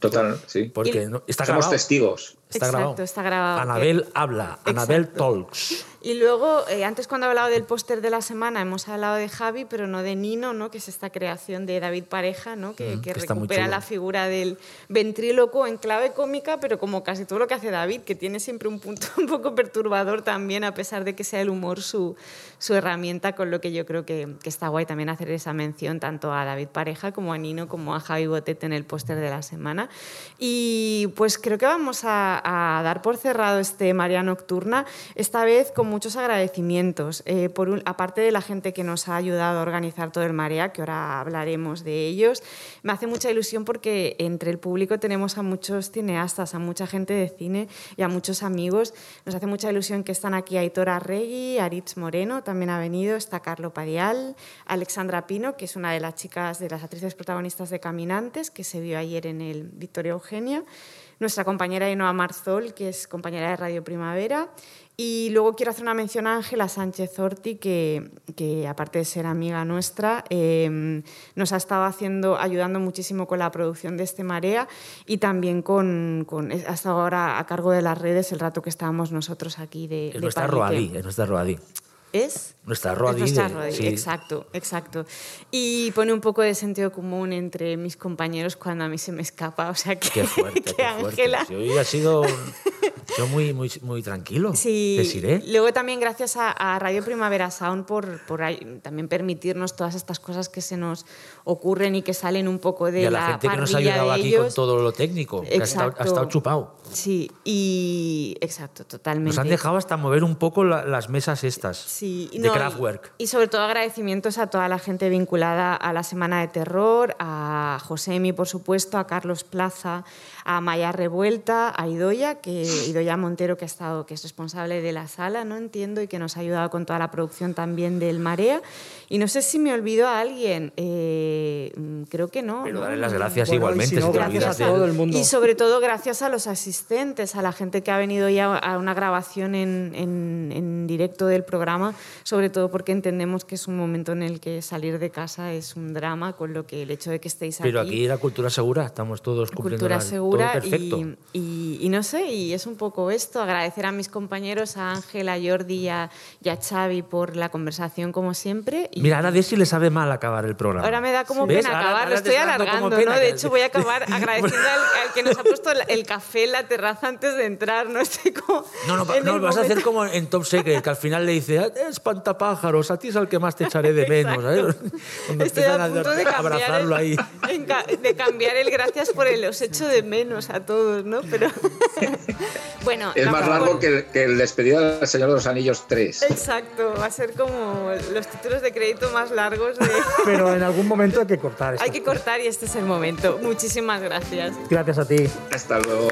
Total, sí.
Porque no- está
Somos
grabado.
testigos.
Está
Exacto,
grabado.
está grabado.
Anabel habla, Anabel talks.
Y luego, eh, antes cuando he hablado del póster de la semana, hemos hablado de Javi, pero no de Nino, ¿no? que es esta creación de David Pareja, ¿no? que, que
que muy
recupera la figura del ventríloco en clave cómica, pero como casi todo lo que hace David, que tiene siempre un punto [LAUGHS] un poco perturbador también, a pesar de que sea el humor su, su herramienta, con lo que yo creo que, que está guay también hacer esa mención tanto a David Pareja como a Nino, como a Javi Botete en el póster de la semana. Y pues creo que vamos a, a dar por cerrado este María Nocturna, esta vez con muchos agradecimientos. Eh, por aparte de la gente que nos ha ayudado a organizar todo el Marea, que ahora hablaremos de ellos, me hace mucha ilusión porque entre el público tenemos a muchos cineastas, a mucha gente de cine y a muchos amigos. Nos hace mucha ilusión que están aquí Aitor Arregui, Aritz Moreno, también ha venido, está Carlo Padial, Alexandra Pino, que es una de las chicas, de las actrices protagonistas de Caminantes, que se vio ayer en el Victoria Eugenia, nuestra compañera Enoa Marzol, que es compañera de Radio Primavera, y luego quiero hacer una mención a Ángela Sánchez Orti, que, que aparte de ser amiga nuestra, eh, nos ha estado haciendo, ayudando muchísimo con la producción de este Marea y también con, con- ha estado ahora a cargo de las redes el rato que estábamos nosotros aquí de,
Es
de
nuestra. Roadí, es nuestra Roadí.
¿Es?
Nuestra
Es
Roadí.
nuestra Roadí,
sí.
Exacto, exacto. Y pone un poco de sentido común entre mis compañeros cuando a mí se me escapa. O sea que,
Qué fuerte, [LAUGHS]
que
qué fuerte.
Ángela.
Si hoy ha sido, sido muy, muy, muy tranquilo.
Sí,
Te diré.
luego también gracias a, a Radio Primavera Sound por, por también permitirnos todas estas cosas que se nos ocurren y que salen un poco de
y a la,
la
gente que nos ha ayudado aquí con
ellos.
todo lo técnico, que ha estado, ha
Exacto.
estado chupado.
Sí, y exacto, totalmente.
Nos han dejado hasta mover un poco la- las mesas estas
Sí,
de
no, y-. Y, sobre todo agradecimientos a toda la gente vinculada a la Semana de Terror, a Josemi, por supuesto, a Carlos Plaza, a Maya Revuelta, a Idoya, que Idoya Montero, que ha estado, que es responsable de la sala, no entiendo, y que nos ha ayudado con toda la producción también del Marea. Y no sé si me olvido a alguien, eh, mm, creo que no.
Pero
¿no?
darle las gracias
Bueno, y
igualmente.
si no,
si te
gracias a todo el mundo.
Y sobre todo gracias a los asistentes, a la gente que ha venido ya a una grabación en, en- en directo del programa, sobre todo porque entendemos que es un momento en el que salir de casa es un drama, con lo que el hecho de que estéis
Pero
aquí...
aquí era cultura segura, estamos todos cumpliendo
Cultura
la-
segura
perfecto.
y, y- y no sé, y es un poco esto, agradecer a mis compañeros, a Ángela, a Jordi y a, y a Xavi por la conversación como siempre. Y
Mira, ahora de si le sabe mal acabar el programa.
Ahora me da como
¿Ves?
pena acabar, lo estoy alargando, ¿no? De hecho, voy a acabar [LAUGHS] agradeciendo al, al que nos ha puesto el, café en la terraza antes de entrar, ¿no?
No, no, no
el
vas a hacer
momento-
como en Top Secret, que al final le dice, "Ah, espantapájaros, a ti es al que más te echaré de menos. ¿sabes? [LAUGHS] Cuando
Estoy a punto de
a
cambiar,
abrazarlo
el,
ahí.
en de cambiar el gracias por el os echo de menos menos a todos, ¿no? Pero [LAUGHS] bueno.
Es más largo que el, que despedida del Señor de los Anillos 3.
Exacto, va a ser como los títulos de crédito más largos. De... [LAUGHS]
Pero en algún momento hay que cortar.
Hay que cortar y este es el momento. Muchísimas gracias.
Gracias a ti.
Hasta luego.